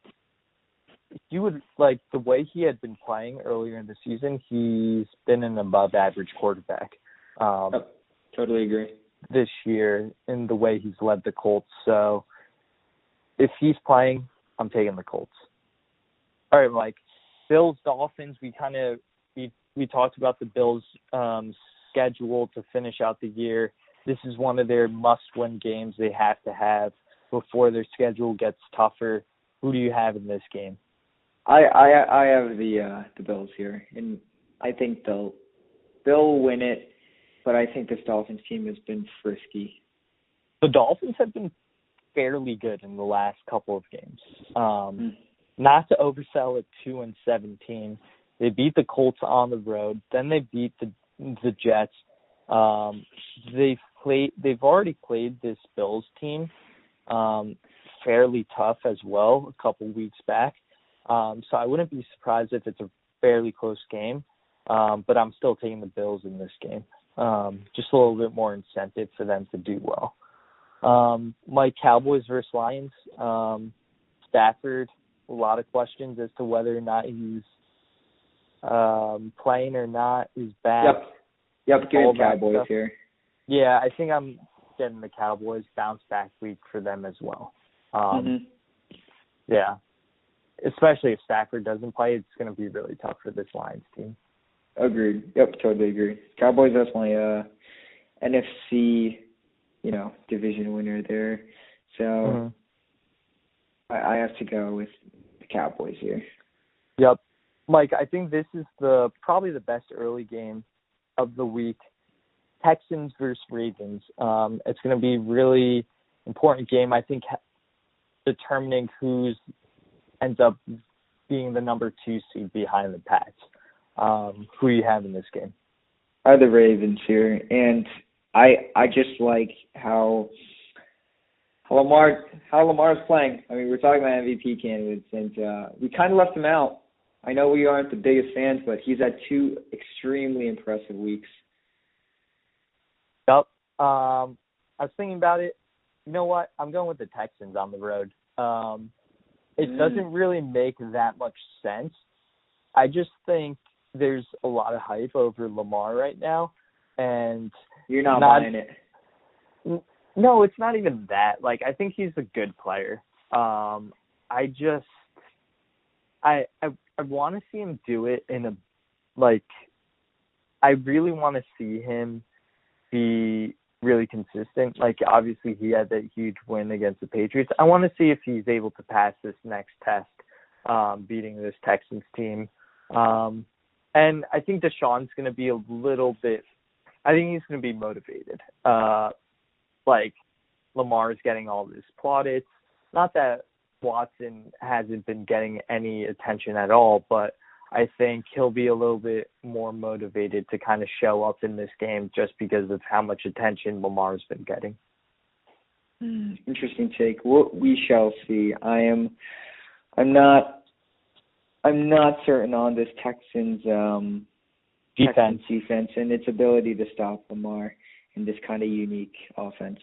Speaker 4: You would like the way he had been playing earlier in the season. He's been an above average quarterback. Um,
Speaker 3: oh, totally agree.
Speaker 4: This year, in the way he's led the Colts, so if he's playing, I'm taking the Colts. All right, Mike. Bills Dolphins. We kind of we we talked about the Bills um, schedule to finish out the year. This is one of their must-win games they have to have before their schedule gets tougher. Who do you have in this game?
Speaker 3: I I I have the uh the Bills here, and I think they'll they'll win it, but I think this Dolphins team has been frisky.
Speaker 4: The Dolphins have been fairly good in the last couple of games. Um,
Speaker 3: mm.
Speaker 4: Not to oversell a two and seventeen, they beat the Colts on the road, then they beat the the Jets. Um, they've played. They've already played this Bills team um, fairly tough as well a couple weeks back. Um, so I wouldn't be surprised if it's a fairly close game. Um, but I'm still taking the Bills in this game. Um, just a little bit more incentive for them to do well. Um, my Cowboys versus Lions. Um, Stafford, a lot of questions as to whether or not he's um, playing or not. He's back.
Speaker 3: Yep. Yep. Give Cowboys here.
Speaker 4: Yeah, I think I'm getting the Cowboys bounce back week for them as well. Um,
Speaker 3: mm-hmm.
Speaker 4: Yeah, especially if Stafford doesn't play, it's going to be really tough for this Lions team.
Speaker 3: Agreed. Yep, totally agree. Cowboys definitely uh NFC, you know, division winner there. So
Speaker 4: mm-hmm.
Speaker 3: I, I have to go with the Cowboys here.
Speaker 4: Yep. Mike, I think this is the probably the best early game of the week. Texans versus Ravens. Um, it's going to be really important game. I think determining who's ends up being the number two seed behind the Pats. Um, who you have in this game?
Speaker 3: Are the Ravens here, and I I just like how how Lamar how Lamar's playing. I mean, we're talking about MVP candidates, and uh, we kind of left him out. I know we aren't the biggest fans, but he's had two extremely impressive weeks.
Speaker 4: Um, I was thinking about it. You know what? I'm going with the Texans on the road. Um, it
Speaker 3: mm.
Speaker 4: doesn't really make that much sense. I just think there's a lot of hype over Lamar right now, and
Speaker 3: you're not,
Speaker 4: not
Speaker 3: buying it.
Speaker 4: No, it's not even that. Like I think he's a good player. Um, I just I I I want to see him do it in a like I really want to see him be really consistent. Like obviously he had that huge win against the Patriots. I want to see if he's able to pass this next test, um, beating this Texans team. Um, and I think Deshaun's going to be a little bit. I think he's going to be motivated. Uh, like Lamar's getting all this plaudits. Not that Watson hasn't been getting any attention at all, but I think he'll be a little bit more motivated to kind of show up in this game just because of how much attention Lamar's been getting.
Speaker 3: Hmm, interesting take. We shall see. I am. I'm not. I'm not certain on this Texans um,
Speaker 4: defense.
Speaker 3: Texans defense and its ability to stop Lamar in this kind of unique offense.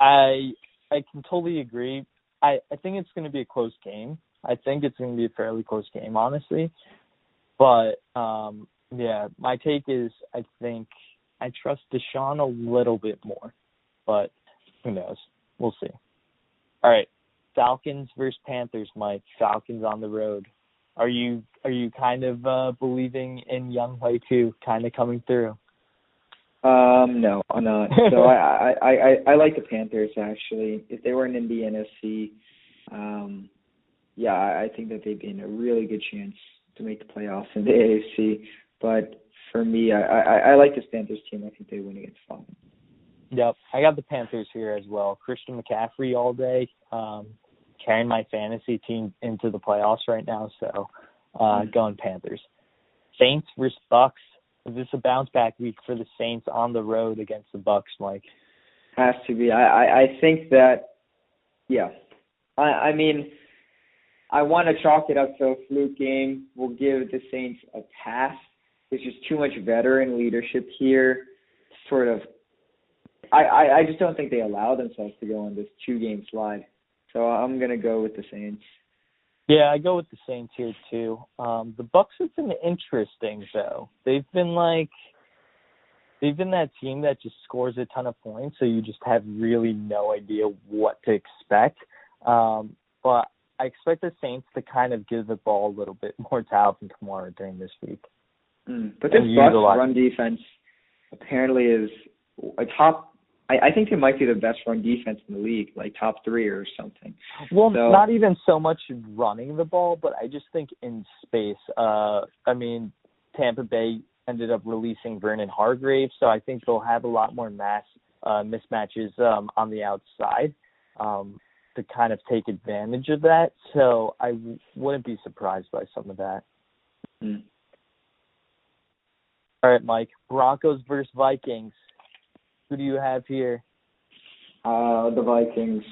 Speaker 4: I I can totally agree. I I think it's going to be a close game. I think it's going to be a fairly close game, honestly. But um yeah, my take is I think I trust Deshaun a little bit more, but who knows? We'll see. All right, Falcons versus Panthers, Mike. Falcons on the road. Are you are you kind of uh believing in Young Younghoe Koo, kind of coming through?
Speaker 3: Um, no, I'm not. So I, I, I, I like the Panthers actually. If they were in the NFC, um, yeah, I, think that they'd be in a really good chance to make the playoffs in the AFC. But for me, I, I, I like this Panthers team. I think they win against Falcons.
Speaker 4: Yep, I got the Panthers here as well. Christian McCaffrey all day, um, carrying my fantasy team into the playoffs right now. So, uh, mm-hmm. going Panthers. Saints versus Bucs. Is this a bounce back week for the Saints on the road against the Bucs, Mike?
Speaker 3: Has to be. I I, I think that. Yeah, I I mean, I want to chalk it up to a fluke game. We'll give the Saints a pass. There's just too much veteran leadership here. Sort of. I, I I just don't think they allow themselves to go on this two game slide. So I'm gonna go with the Saints.
Speaker 4: Yeah, I go with the Saints here too. Um, the Bucs have been interesting though. They've been like they've been that team that just scores a ton of points, so you just have really no idea what to expect. Um, but I expect the Saints to kind of give the ball a little bit more to Alvin Kamara during this week.
Speaker 3: Mm, but this Bucs run defense apparently is a top I, I think it might be the best run defense in the league, like top three or something.
Speaker 4: Well,
Speaker 3: so,
Speaker 4: not even so much running the ball, but I just think in space. Uh, I mean, Tampa Bay ended up releasing Vernon Hargreaves, so I think they'll have a lot more mass uh, mismatches um, on the outside um, to kind of take advantage of that. So I w- wouldn't be surprised by some of that.
Speaker 3: Mm.
Speaker 4: All right, Mike. Broncos versus Vikings. Who do you have here?
Speaker 3: Uh, the Vikings.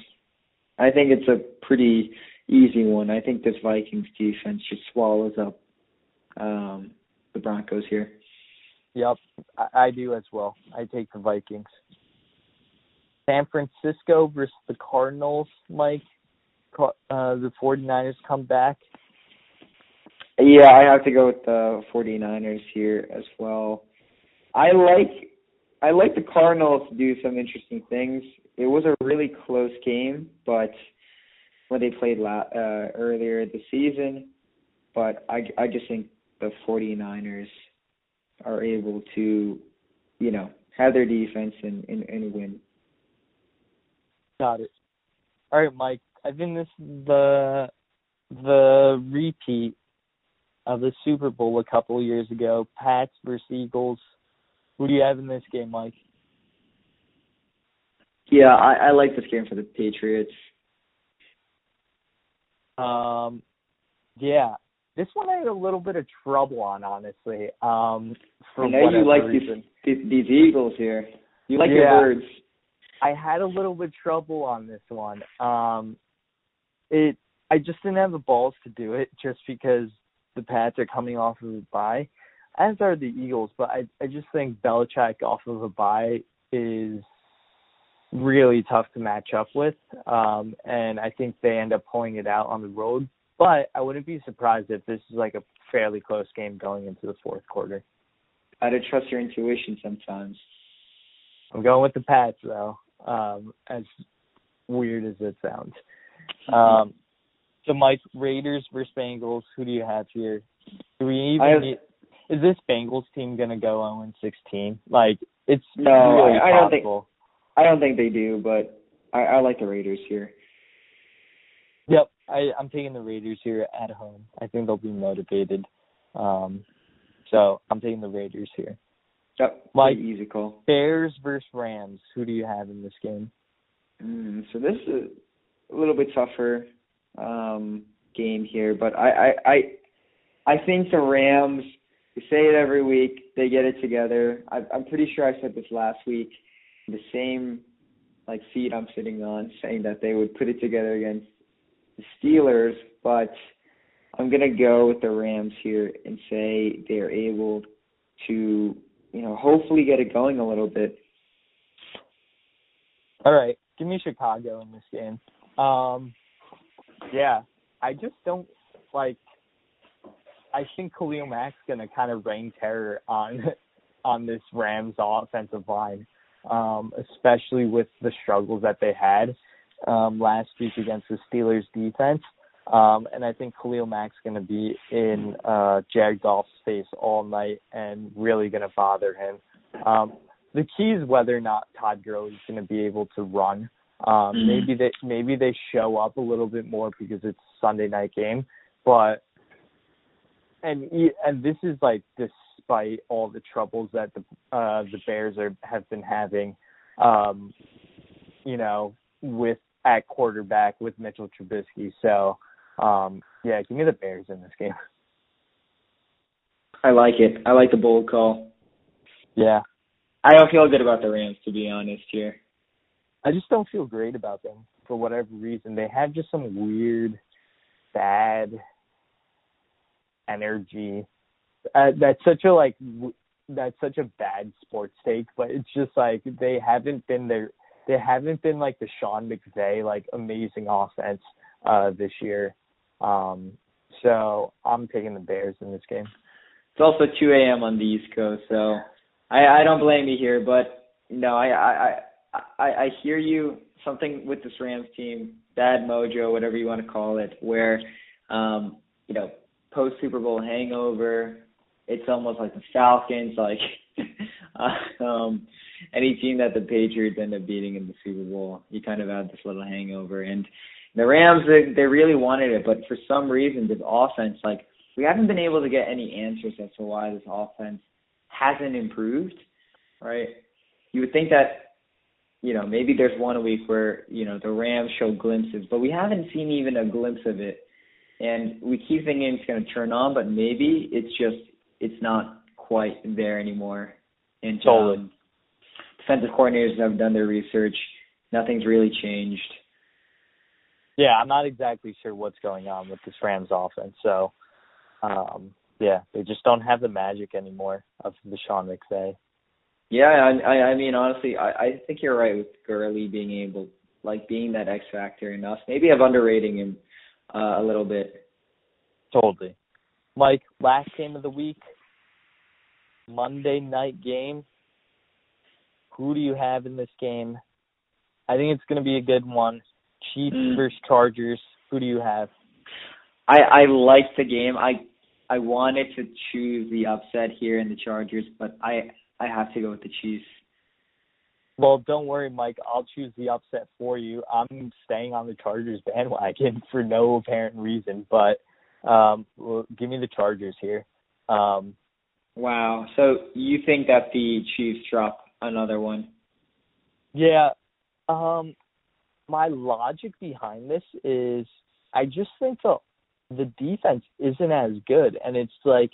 Speaker 3: I think it's a pretty easy one. I think this Vikings defense just swallows up um, the Broncos here.
Speaker 4: Yep, I, I do as well. I take the Vikings. San Francisco versus the Cardinals, Mike. Uh, the 49ers come back.
Speaker 3: Yeah, I have to go with the 49ers here as well. I like I like the Cardinals to do some interesting things. It was a really close game, but when they played la- uh, earlier this season, but I I just think the 49ers are able to, you know, have their defense and and, and win.
Speaker 4: Got it. All right, Mike. I think this is the the repeat of the Super Bowl a couple of years ago, Pats versus Eagles. Who do you have in this game, Mike?
Speaker 3: Yeah, I, I like this game for the Patriots.
Speaker 4: Um, yeah, this one I had a little bit of trouble on, honestly. Um, for
Speaker 3: I know you like
Speaker 4: reason.
Speaker 3: these, these Eagles here. You like
Speaker 4: yeah,
Speaker 3: your birds.
Speaker 4: I had a little bit of trouble on this one. Um, it I just didn't have the balls to do it, just because the Pats are coming off of a bye as are the Eagles. But I I just think Belichick off of a bye is really tough to match up with, um, and I think they end up pulling it out on the road. But I wouldn't be surprised if this is like a fairly close game going into the fourth quarter.
Speaker 3: I to trust your intuition sometimes.
Speaker 4: I'm going with the Pats though, um, as weird as it sounds. Mm-hmm. Um, so Mike, Raiders versus Bengals. Who do you have here? Do we even
Speaker 3: have,
Speaker 4: need, is this Bengals team gonna go 0 and 16? Like it's
Speaker 3: no,
Speaker 4: really
Speaker 3: I, I don't
Speaker 4: think
Speaker 3: I don't think they do, but I, I like the Raiders here.
Speaker 4: Yep, I, I'm taking the Raiders here at home. I think they'll be motivated. Um, so I'm taking the Raiders here.
Speaker 3: Yep,
Speaker 4: Mike,
Speaker 3: easy call.
Speaker 4: Bears versus Rams. Who do you have in this game?
Speaker 3: Mm, so this is a little bit tougher um, game here, but I, I I I think the Rams we say it every week. They get it together. I, I'm pretty sure I said this last week. The same like feet I'm sitting on, saying that they would put it together against the Steelers, but I'm gonna go with the Rams here and say they're able to, you know, hopefully get it going a little bit.
Speaker 4: All right, give me Chicago in this game. Um, Yeah, I just don't like. I think Khalil Mack's gonna kind of reign terror on on this Rams offensive line, um, especially with the struggles that they had um, last week against the Steelers defense. Um, and I think Khalil Mack's going to be in uh, Jared Goff's face all night and really going to bother him. Um, the key is whether or not Todd Gurley is going to be able to run. Um,
Speaker 3: Mhm.
Speaker 4: Maybe they maybe they show up a little bit more because it's a Sunday night game, but and and this is like despite all the troubles that the uh, the Bears are have been having, um, you know, with at quarterback with Mitchell Trubisky. So um, yeah, give me the Bears in this game.
Speaker 3: I like it. I like the bold call.
Speaker 4: Yeah,
Speaker 3: I don't feel good about the Rams to be honest here.
Speaker 4: I just don't feel great about them for whatever reason. They have just some weird, bad energy. Uh, that's such a like w- that's such a bad sports take, but it's just like they haven't been there. They haven't been like the Sean McVay like amazing offense uh this year. Um so I'm taking the Bears in this game.
Speaker 3: It's also 2 a.m. on the East Coast, so I I don't blame you here, but no, I I I I hear you. Something with this Rams team, bad mojo, whatever you want to call it, where um you know post Super Bowl hangover. It's almost like the Falcons, like um any team that the Patriots end up beating in the Super Bowl. You kind of have this little hangover, and the Rams they, they really wanted it, but for some reason this offense like we haven't been able to get any answers as to why this offense hasn't improved, right? You would think that, you know, maybe there's one week where, you know, the Rams show glimpses, but we haven't seen even a glimpse of it. And we keep thinking it's going to turn on, but maybe it's just, it's not quite there anymore. And
Speaker 4: Totally.
Speaker 3: um, defensive coordinators have done their research. Nothing's really changed.
Speaker 4: Yeah, I'm not exactly sure what's going on with this Rams offense. So, um, yeah, they just don't have the magic anymore of the Sean McVay.
Speaker 3: Yeah, I, I I mean honestly, I I think you're right with Gurley being able, like being that X factor in us. Maybe I'm underrating him uh, a little bit.
Speaker 4: Totally. Mike, last game of the week, Monday night game. Who do you have in this game? I think it's going to be a good one. Chiefs
Speaker 3: Mm.
Speaker 4: versus Chargers. Who do you have?
Speaker 3: I I like the game. I I wanted to choose the upset here in the Chargers, but I I have to go with the Chiefs.
Speaker 4: Well, don't worry, Mike. I'll choose the upset for you. I'm staying on the Chargers bandwagon for no apparent reason, but um, well, give me the Chargers here. Um,
Speaker 3: Wow. So you think that the Chiefs drop another one?
Speaker 4: Yeah. Um my logic behind this is I just think the the defense isn't as good and it's like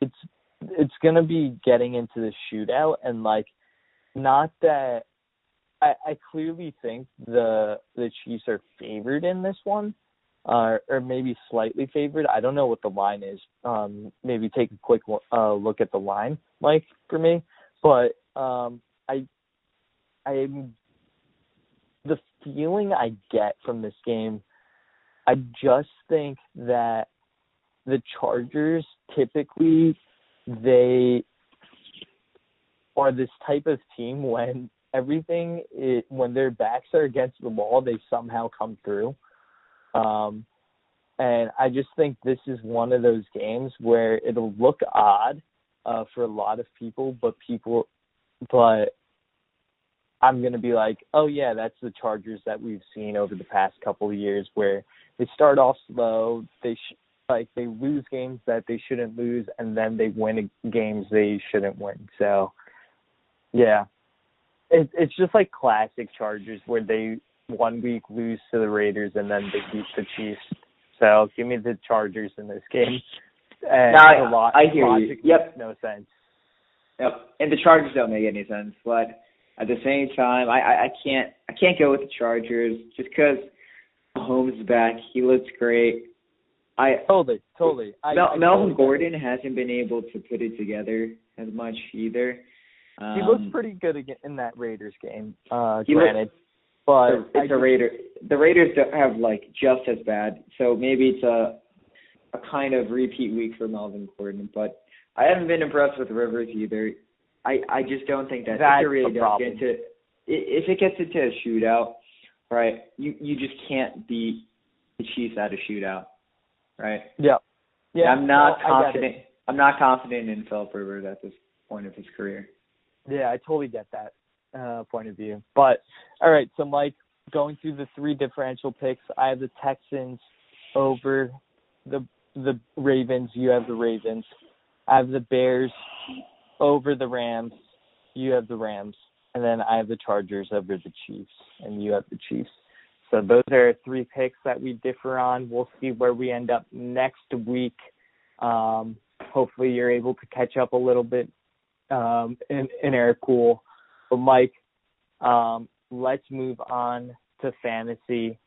Speaker 4: it's it's gonna be getting into the shootout and like not that I, I clearly think the the Chiefs are favored in this one, uh, or maybe slightly favored. I don't know what the line is. Um, maybe take a quick uh, look at the line, Mike, for me. But um, I I'm feeling I get from this game. I just think that the Chargers typically they are this type of team when everything it, when their backs are against the wall they somehow come through um and i just think this is one of those games where it'll look odd uh for a lot of people but people but i'm going to be like oh yeah that's the chargers that we've seen over the past couple of years where they start off slow they sh- like they lose games that they shouldn't lose and then they win games they shouldn't win so yeah it, it's just like classic Chargers where they one week lose to the Raiders and then they beat the Chiefs. So give me the Chargers in this game. And
Speaker 3: No, I-
Speaker 4: lo-
Speaker 3: I hear you. Yep.
Speaker 4: no sense.
Speaker 3: Yep. And the Chargers don't make any sense, but at the same time, I I, I can't I can't go with the Chargers just because Mahomes is back. He looks great. I
Speaker 4: Totally, totally. I,
Speaker 3: Mel,
Speaker 4: I
Speaker 3: Melvin
Speaker 4: totally-
Speaker 3: Gordon hasn't been able to put it together as much either. Um,
Speaker 4: He looked pretty good in that Raiders game. Uh, granted, but
Speaker 3: it's, it's a Raider. The Raiders don't have like just as bad, so maybe it's a a kind of repeat week for Melvin Gordon. But I haven't been impressed with Rivers either. I I just don't think that
Speaker 4: That's
Speaker 3: if it really does
Speaker 4: problem.
Speaker 3: get into if it gets into a shootout, right? You you just can't beat the Chiefs at a shootout, right?
Speaker 4: yeah, yeah.
Speaker 3: I'm not
Speaker 4: no, I get it.
Speaker 3: confident. I'm not confident in Philip Rivers at this point of his career.
Speaker 4: Yeah, I totally get that uh, point of view. But all right, so Mike, going through the three differential picks, I have the Texans over the the Ravens. You have the Ravens. I have the Bears over the Rams. You have the Rams, and then I have the Chargers over the Chiefs, and you have the Chiefs. So those are three picks that we differ on. We'll see where we end up next week. Um, hopefully, you're able to catch up a little bit um, in, in air cool. But Mike, um, let's move on to fantasy.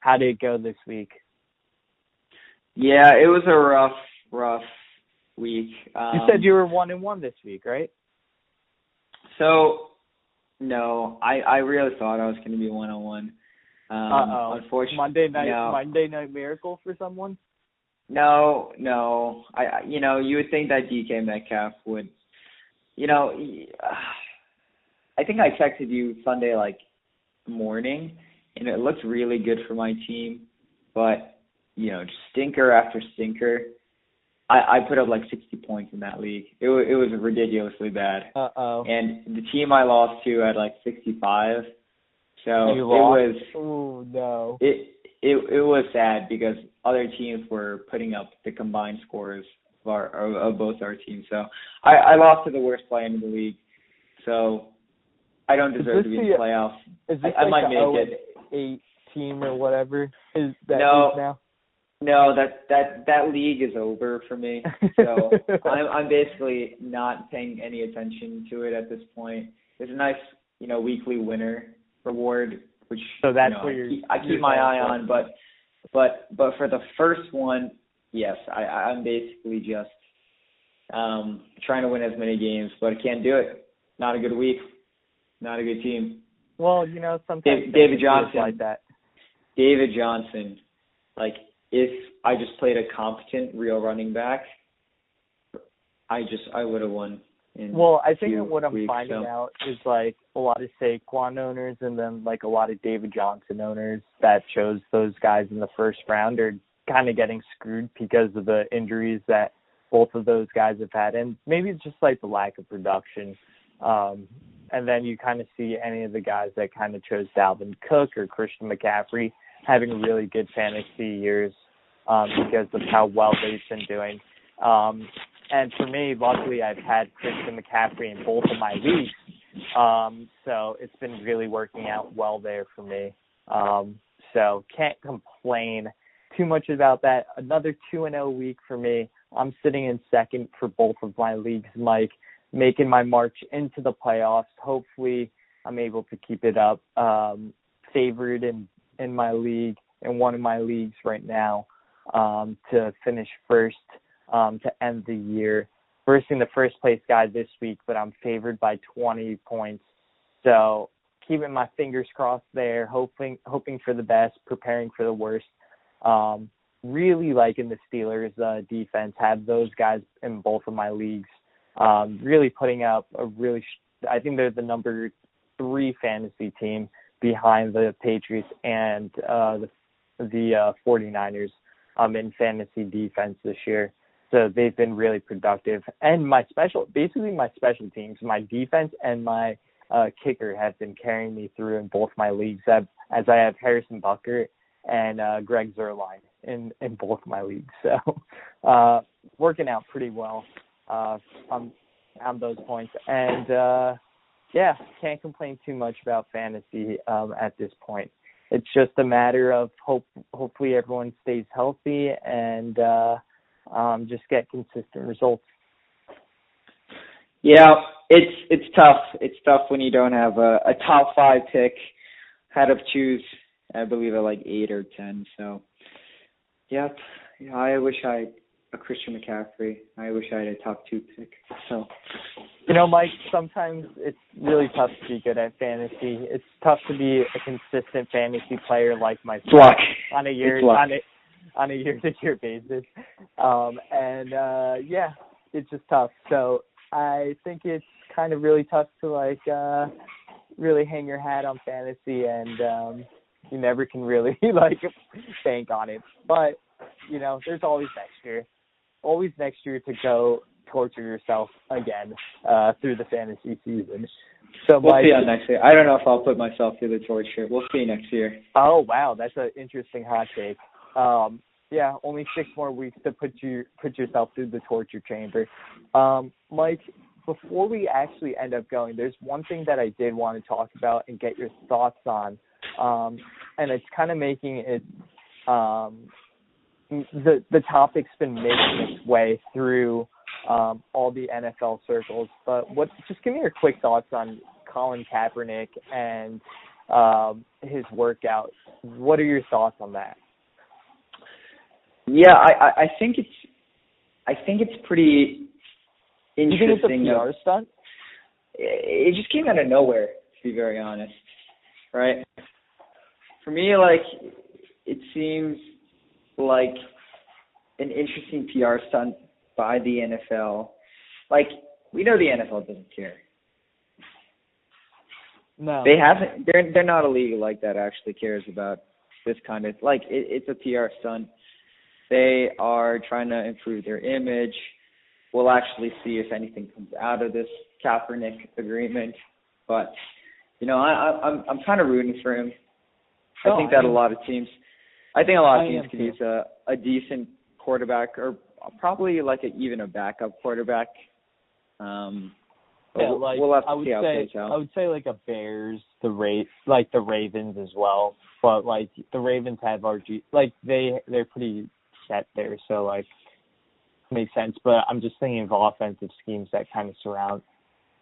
Speaker 4: How did it go this week?
Speaker 3: Yeah, it was a rough, rough week. Um,
Speaker 4: You said you were one and one this week, right?
Speaker 3: So, no, I I really thought I was going to be one on one. Um,
Speaker 4: uh oh.
Speaker 3: Unfortunately,
Speaker 4: Monday night
Speaker 3: no.
Speaker 4: Monday night miracle for someone.
Speaker 3: No, no. I, I you know, you would think that DK Metcalf would, you know, I think I texted you Sunday like morning, and it looked really good for my team, but you know, stinker after stinker. I I put up like 60 points in that league. It it was ridiculously bad,
Speaker 4: Uh oh.
Speaker 3: and the team I lost to had like 65. So
Speaker 4: You
Speaker 3: it
Speaker 4: lost?
Speaker 3: was
Speaker 4: Oh no.
Speaker 3: it it it was sad because other teams were putting up the combined scores of our of, of both our teams. So I I lost to the worst player in the league. So I don't deserve to be in
Speaker 4: the-
Speaker 3: playoffs.
Speaker 4: Is this
Speaker 3: I- I might
Speaker 4: the
Speaker 3: make
Speaker 4: 0
Speaker 3: it.
Speaker 4: 8 team or whatever? Is that
Speaker 3: No.
Speaker 4: now?
Speaker 3: No, that that that league is over for me. So I'm I'm basically not paying any attention to it at this point. There's a nice, you know, weekly winner reward, which
Speaker 4: So that's
Speaker 3: you know,
Speaker 4: what
Speaker 3: I keep, I keep my eye
Speaker 4: for.
Speaker 3: on, but but but for the first one, yes, I I'm basically just um trying to win as many games, but I can't do it. Not a good week. Not a good team.
Speaker 4: Well, you know, sometimes
Speaker 3: David- David Johnson.
Speaker 4: like that.
Speaker 3: David Johnson, like if I just played a competent real running back, I just I would have won. In
Speaker 4: Well, I think what I'm
Speaker 3: weeks,
Speaker 4: finding
Speaker 3: so.
Speaker 4: out is like a lot of Saquon owners and then like a lot of David Johnson owners that chose those guys in the first round are kind of getting screwed because of the injuries that both of those guys have had, and maybe it's just like the lack of production. Um, and then you kind of see any of the guys that kind of chose Dalvin Cook or Christian McCaffrey having really good fantasy years um, because of how well they've been doing. Um, and for me, luckily, I've had Christian McCaffrey in both of my leagues, um, so it's been really working out well there for me. Um, so can't complain too much about that. Another two and zero week for me. I'm sitting in second for both of my leagues, Mike, making my march into the playoffs. Hopefully, I'm able to keep it up. Um, favored in in my league in one of my leagues right now um, to finish first um, to end the year. Versing the first place guy this week, but I'm favored by 20 points. So keeping my fingers crossed there, hoping hoping for the best, preparing for the worst. Um, really liking the Steelers uh, defense. Have those guys in both of my leagues. Um, really putting up a really. Sh- I think they're the number three fantasy team behind the Patriots and uh, the the uh, 49ers um, in fantasy defense this year. So they've been really productive. And my special, basically my special teams, my defense and my uh, kicker have been carrying me through in both my leagues. As, as I have Harrison Butker and uh, Greg Zuerlein in in both my leagues. So uh, working out pretty well uh, on on those points. And uh, yeah, can't complain too much about fantasy um, at this point. It's just a matter of hope. Hopefully, everyone stays healthy and uh, um, just get consistent results.
Speaker 3: Yeah, it's it's tough. It's tough when you don't have a, a top five pick. Had to choose, I believe, at like eight or ten. So, yep. Yeah, I wish I a Christian McCaffrey. I wish I had a top two pick. So,
Speaker 4: You know, Mike, sometimes it's really tough to be good at fantasy. It's tough to be a consistent fantasy player like myself
Speaker 3: luck.
Speaker 4: on a year on a on a year to year basis. Um and uh yeah, it's just tough. So I think it's kind of really tough to like uh really hang your hat on fantasy and um you never can really like bank on it. But, you know, there's always next year. Always next year to go torture yourself again uh through the fantasy season. So
Speaker 3: We'll
Speaker 4: Mike,
Speaker 3: see on next year. I don't know if I'll put myself through the torture. We'll see next year.
Speaker 4: Oh wow, that's an interesting hot take. Um, yeah, only six more weeks to put you put yourself through the torture chamber. Um, Mike, before we actually end up going, there's one thing that I did want to talk about and get your thoughts on, um, and it's kind of making it um, the the topic's been making its way through um, all the NFL circles. But what? Just give me your quick thoughts on Colin Kaepernick and um, his workout. What are your thoughts on that?
Speaker 3: Yeah, I, I, I think it's I think it's pretty interesting.
Speaker 4: You think it's a. PR stunt?
Speaker 3: it just came out of nowhere, to be very honest. Right? For me, like it seems like an interesting PR stunt by the NFL. Like we know the NFL doesn't care.
Speaker 4: No.
Speaker 3: They haven't. They're they're not a league like that actually cares about this kind of like it, it's a PR stunt. They are trying to improve their image. We'll actually see if anything comes out of this Kaepernick agreement, but you know I, I I'm I'm kind of rooting for him. I think
Speaker 4: I
Speaker 3: that a lot of teams, I think a lot of teams
Speaker 4: am
Speaker 3: could use a a decent quarterback or probably like a, even a backup quarterback. Um,
Speaker 4: yeah, like
Speaker 3: we'll
Speaker 4: I would say. I would say like a Bears, the Ra- like the Ravens as well. But like the Ravens have RG, like they they're pretty set there, so like makes sense. But I'm just thinking of offensive schemes that kind of surround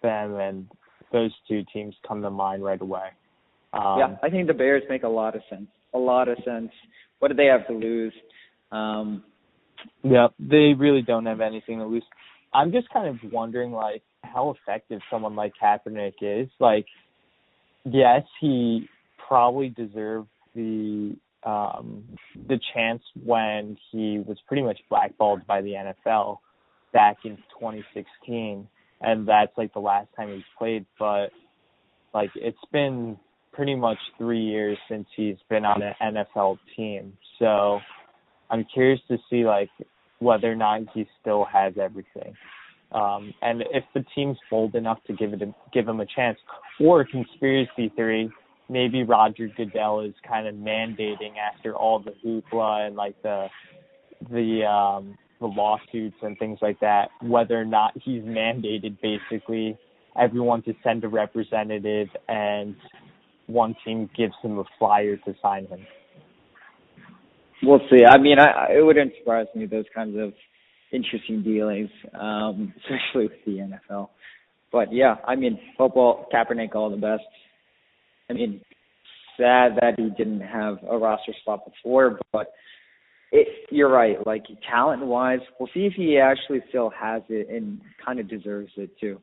Speaker 4: them, and those two teams come to mind right away. Um,
Speaker 3: yeah, I think the Bears make a lot of sense. A lot of sense. What do they have to lose? Um,
Speaker 4: Yep, they really don't have anything to lose. I'm just kind of wondering, like, how effective someone like Kaepernick is. Like, yes, he probably deserved the um the chance when he was pretty much blackballed by the NFL back in 2016, and that's like the last time he's played. But like, it's been pretty much three years since he's been on an NFL team, so. I'm curious to see like whether or not he still has everything, um, and if the team's bold enough to give it a, give him a chance. Or conspiracy theory, maybe Roger Goodell is kind of mandating after all the hoopla and like the the um, the lawsuits and things like that, whether or not he's mandated basically everyone to send a representative and one team gives him a flyer to sign him.
Speaker 3: We'll see. I mean, I, it wouldn't surprise me those kinds of interesting dealings, um, especially with the NFL. But yeah, I mean, football, Kaepernick, all the best. I mean, sad that he didn't have a roster spot before, but it, you're right. Like talent wise, we'll see if he actually still has it and kind of deserves it too.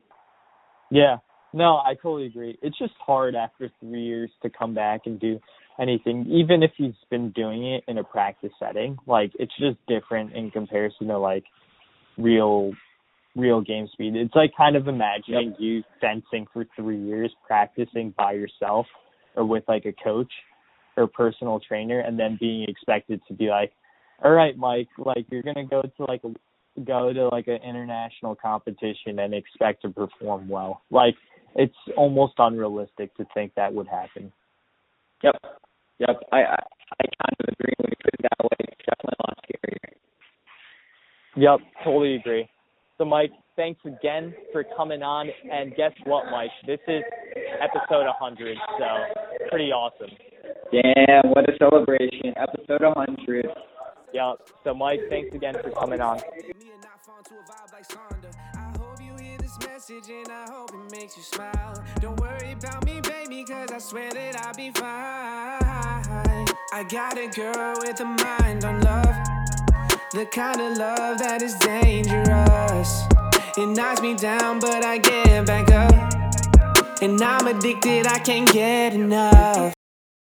Speaker 4: Yeah. No, I totally agree. It's just hard after three years to come back and do anything, even if he's been doing it in a practice setting. Like it's just different in comparison to like real real game speed. It's like kind of imagining you fencing for three years, practicing by yourself or with like a coach or personal trainer and then being expected to be like, All right, Mike, like you're gonna go to like a go to like an international competition and expect to perform well. Like it's almost unrealistic to think that would happen.
Speaker 3: Yep, yep. I I, I kind of agree when you put it that way. It's definitely a lot scarier.
Speaker 4: Yep, totally agree. So Mike, thanks again for coming on and guess what, Mike? This is episode 100, so pretty awesome.
Speaker 3: Damn, what a celebration! Episode 100.
Speaker 4: Yep. So Mike, thanks again for coming on.
Speaker 1: This message and I hope it makes you smile. Don't worry about me, baby, cause I swear that I'll be fine. I got a girl with a mind on love. The kind of love that is dangerous. It knocks me down, but I get back up. And I'm addicted, I can't get enough.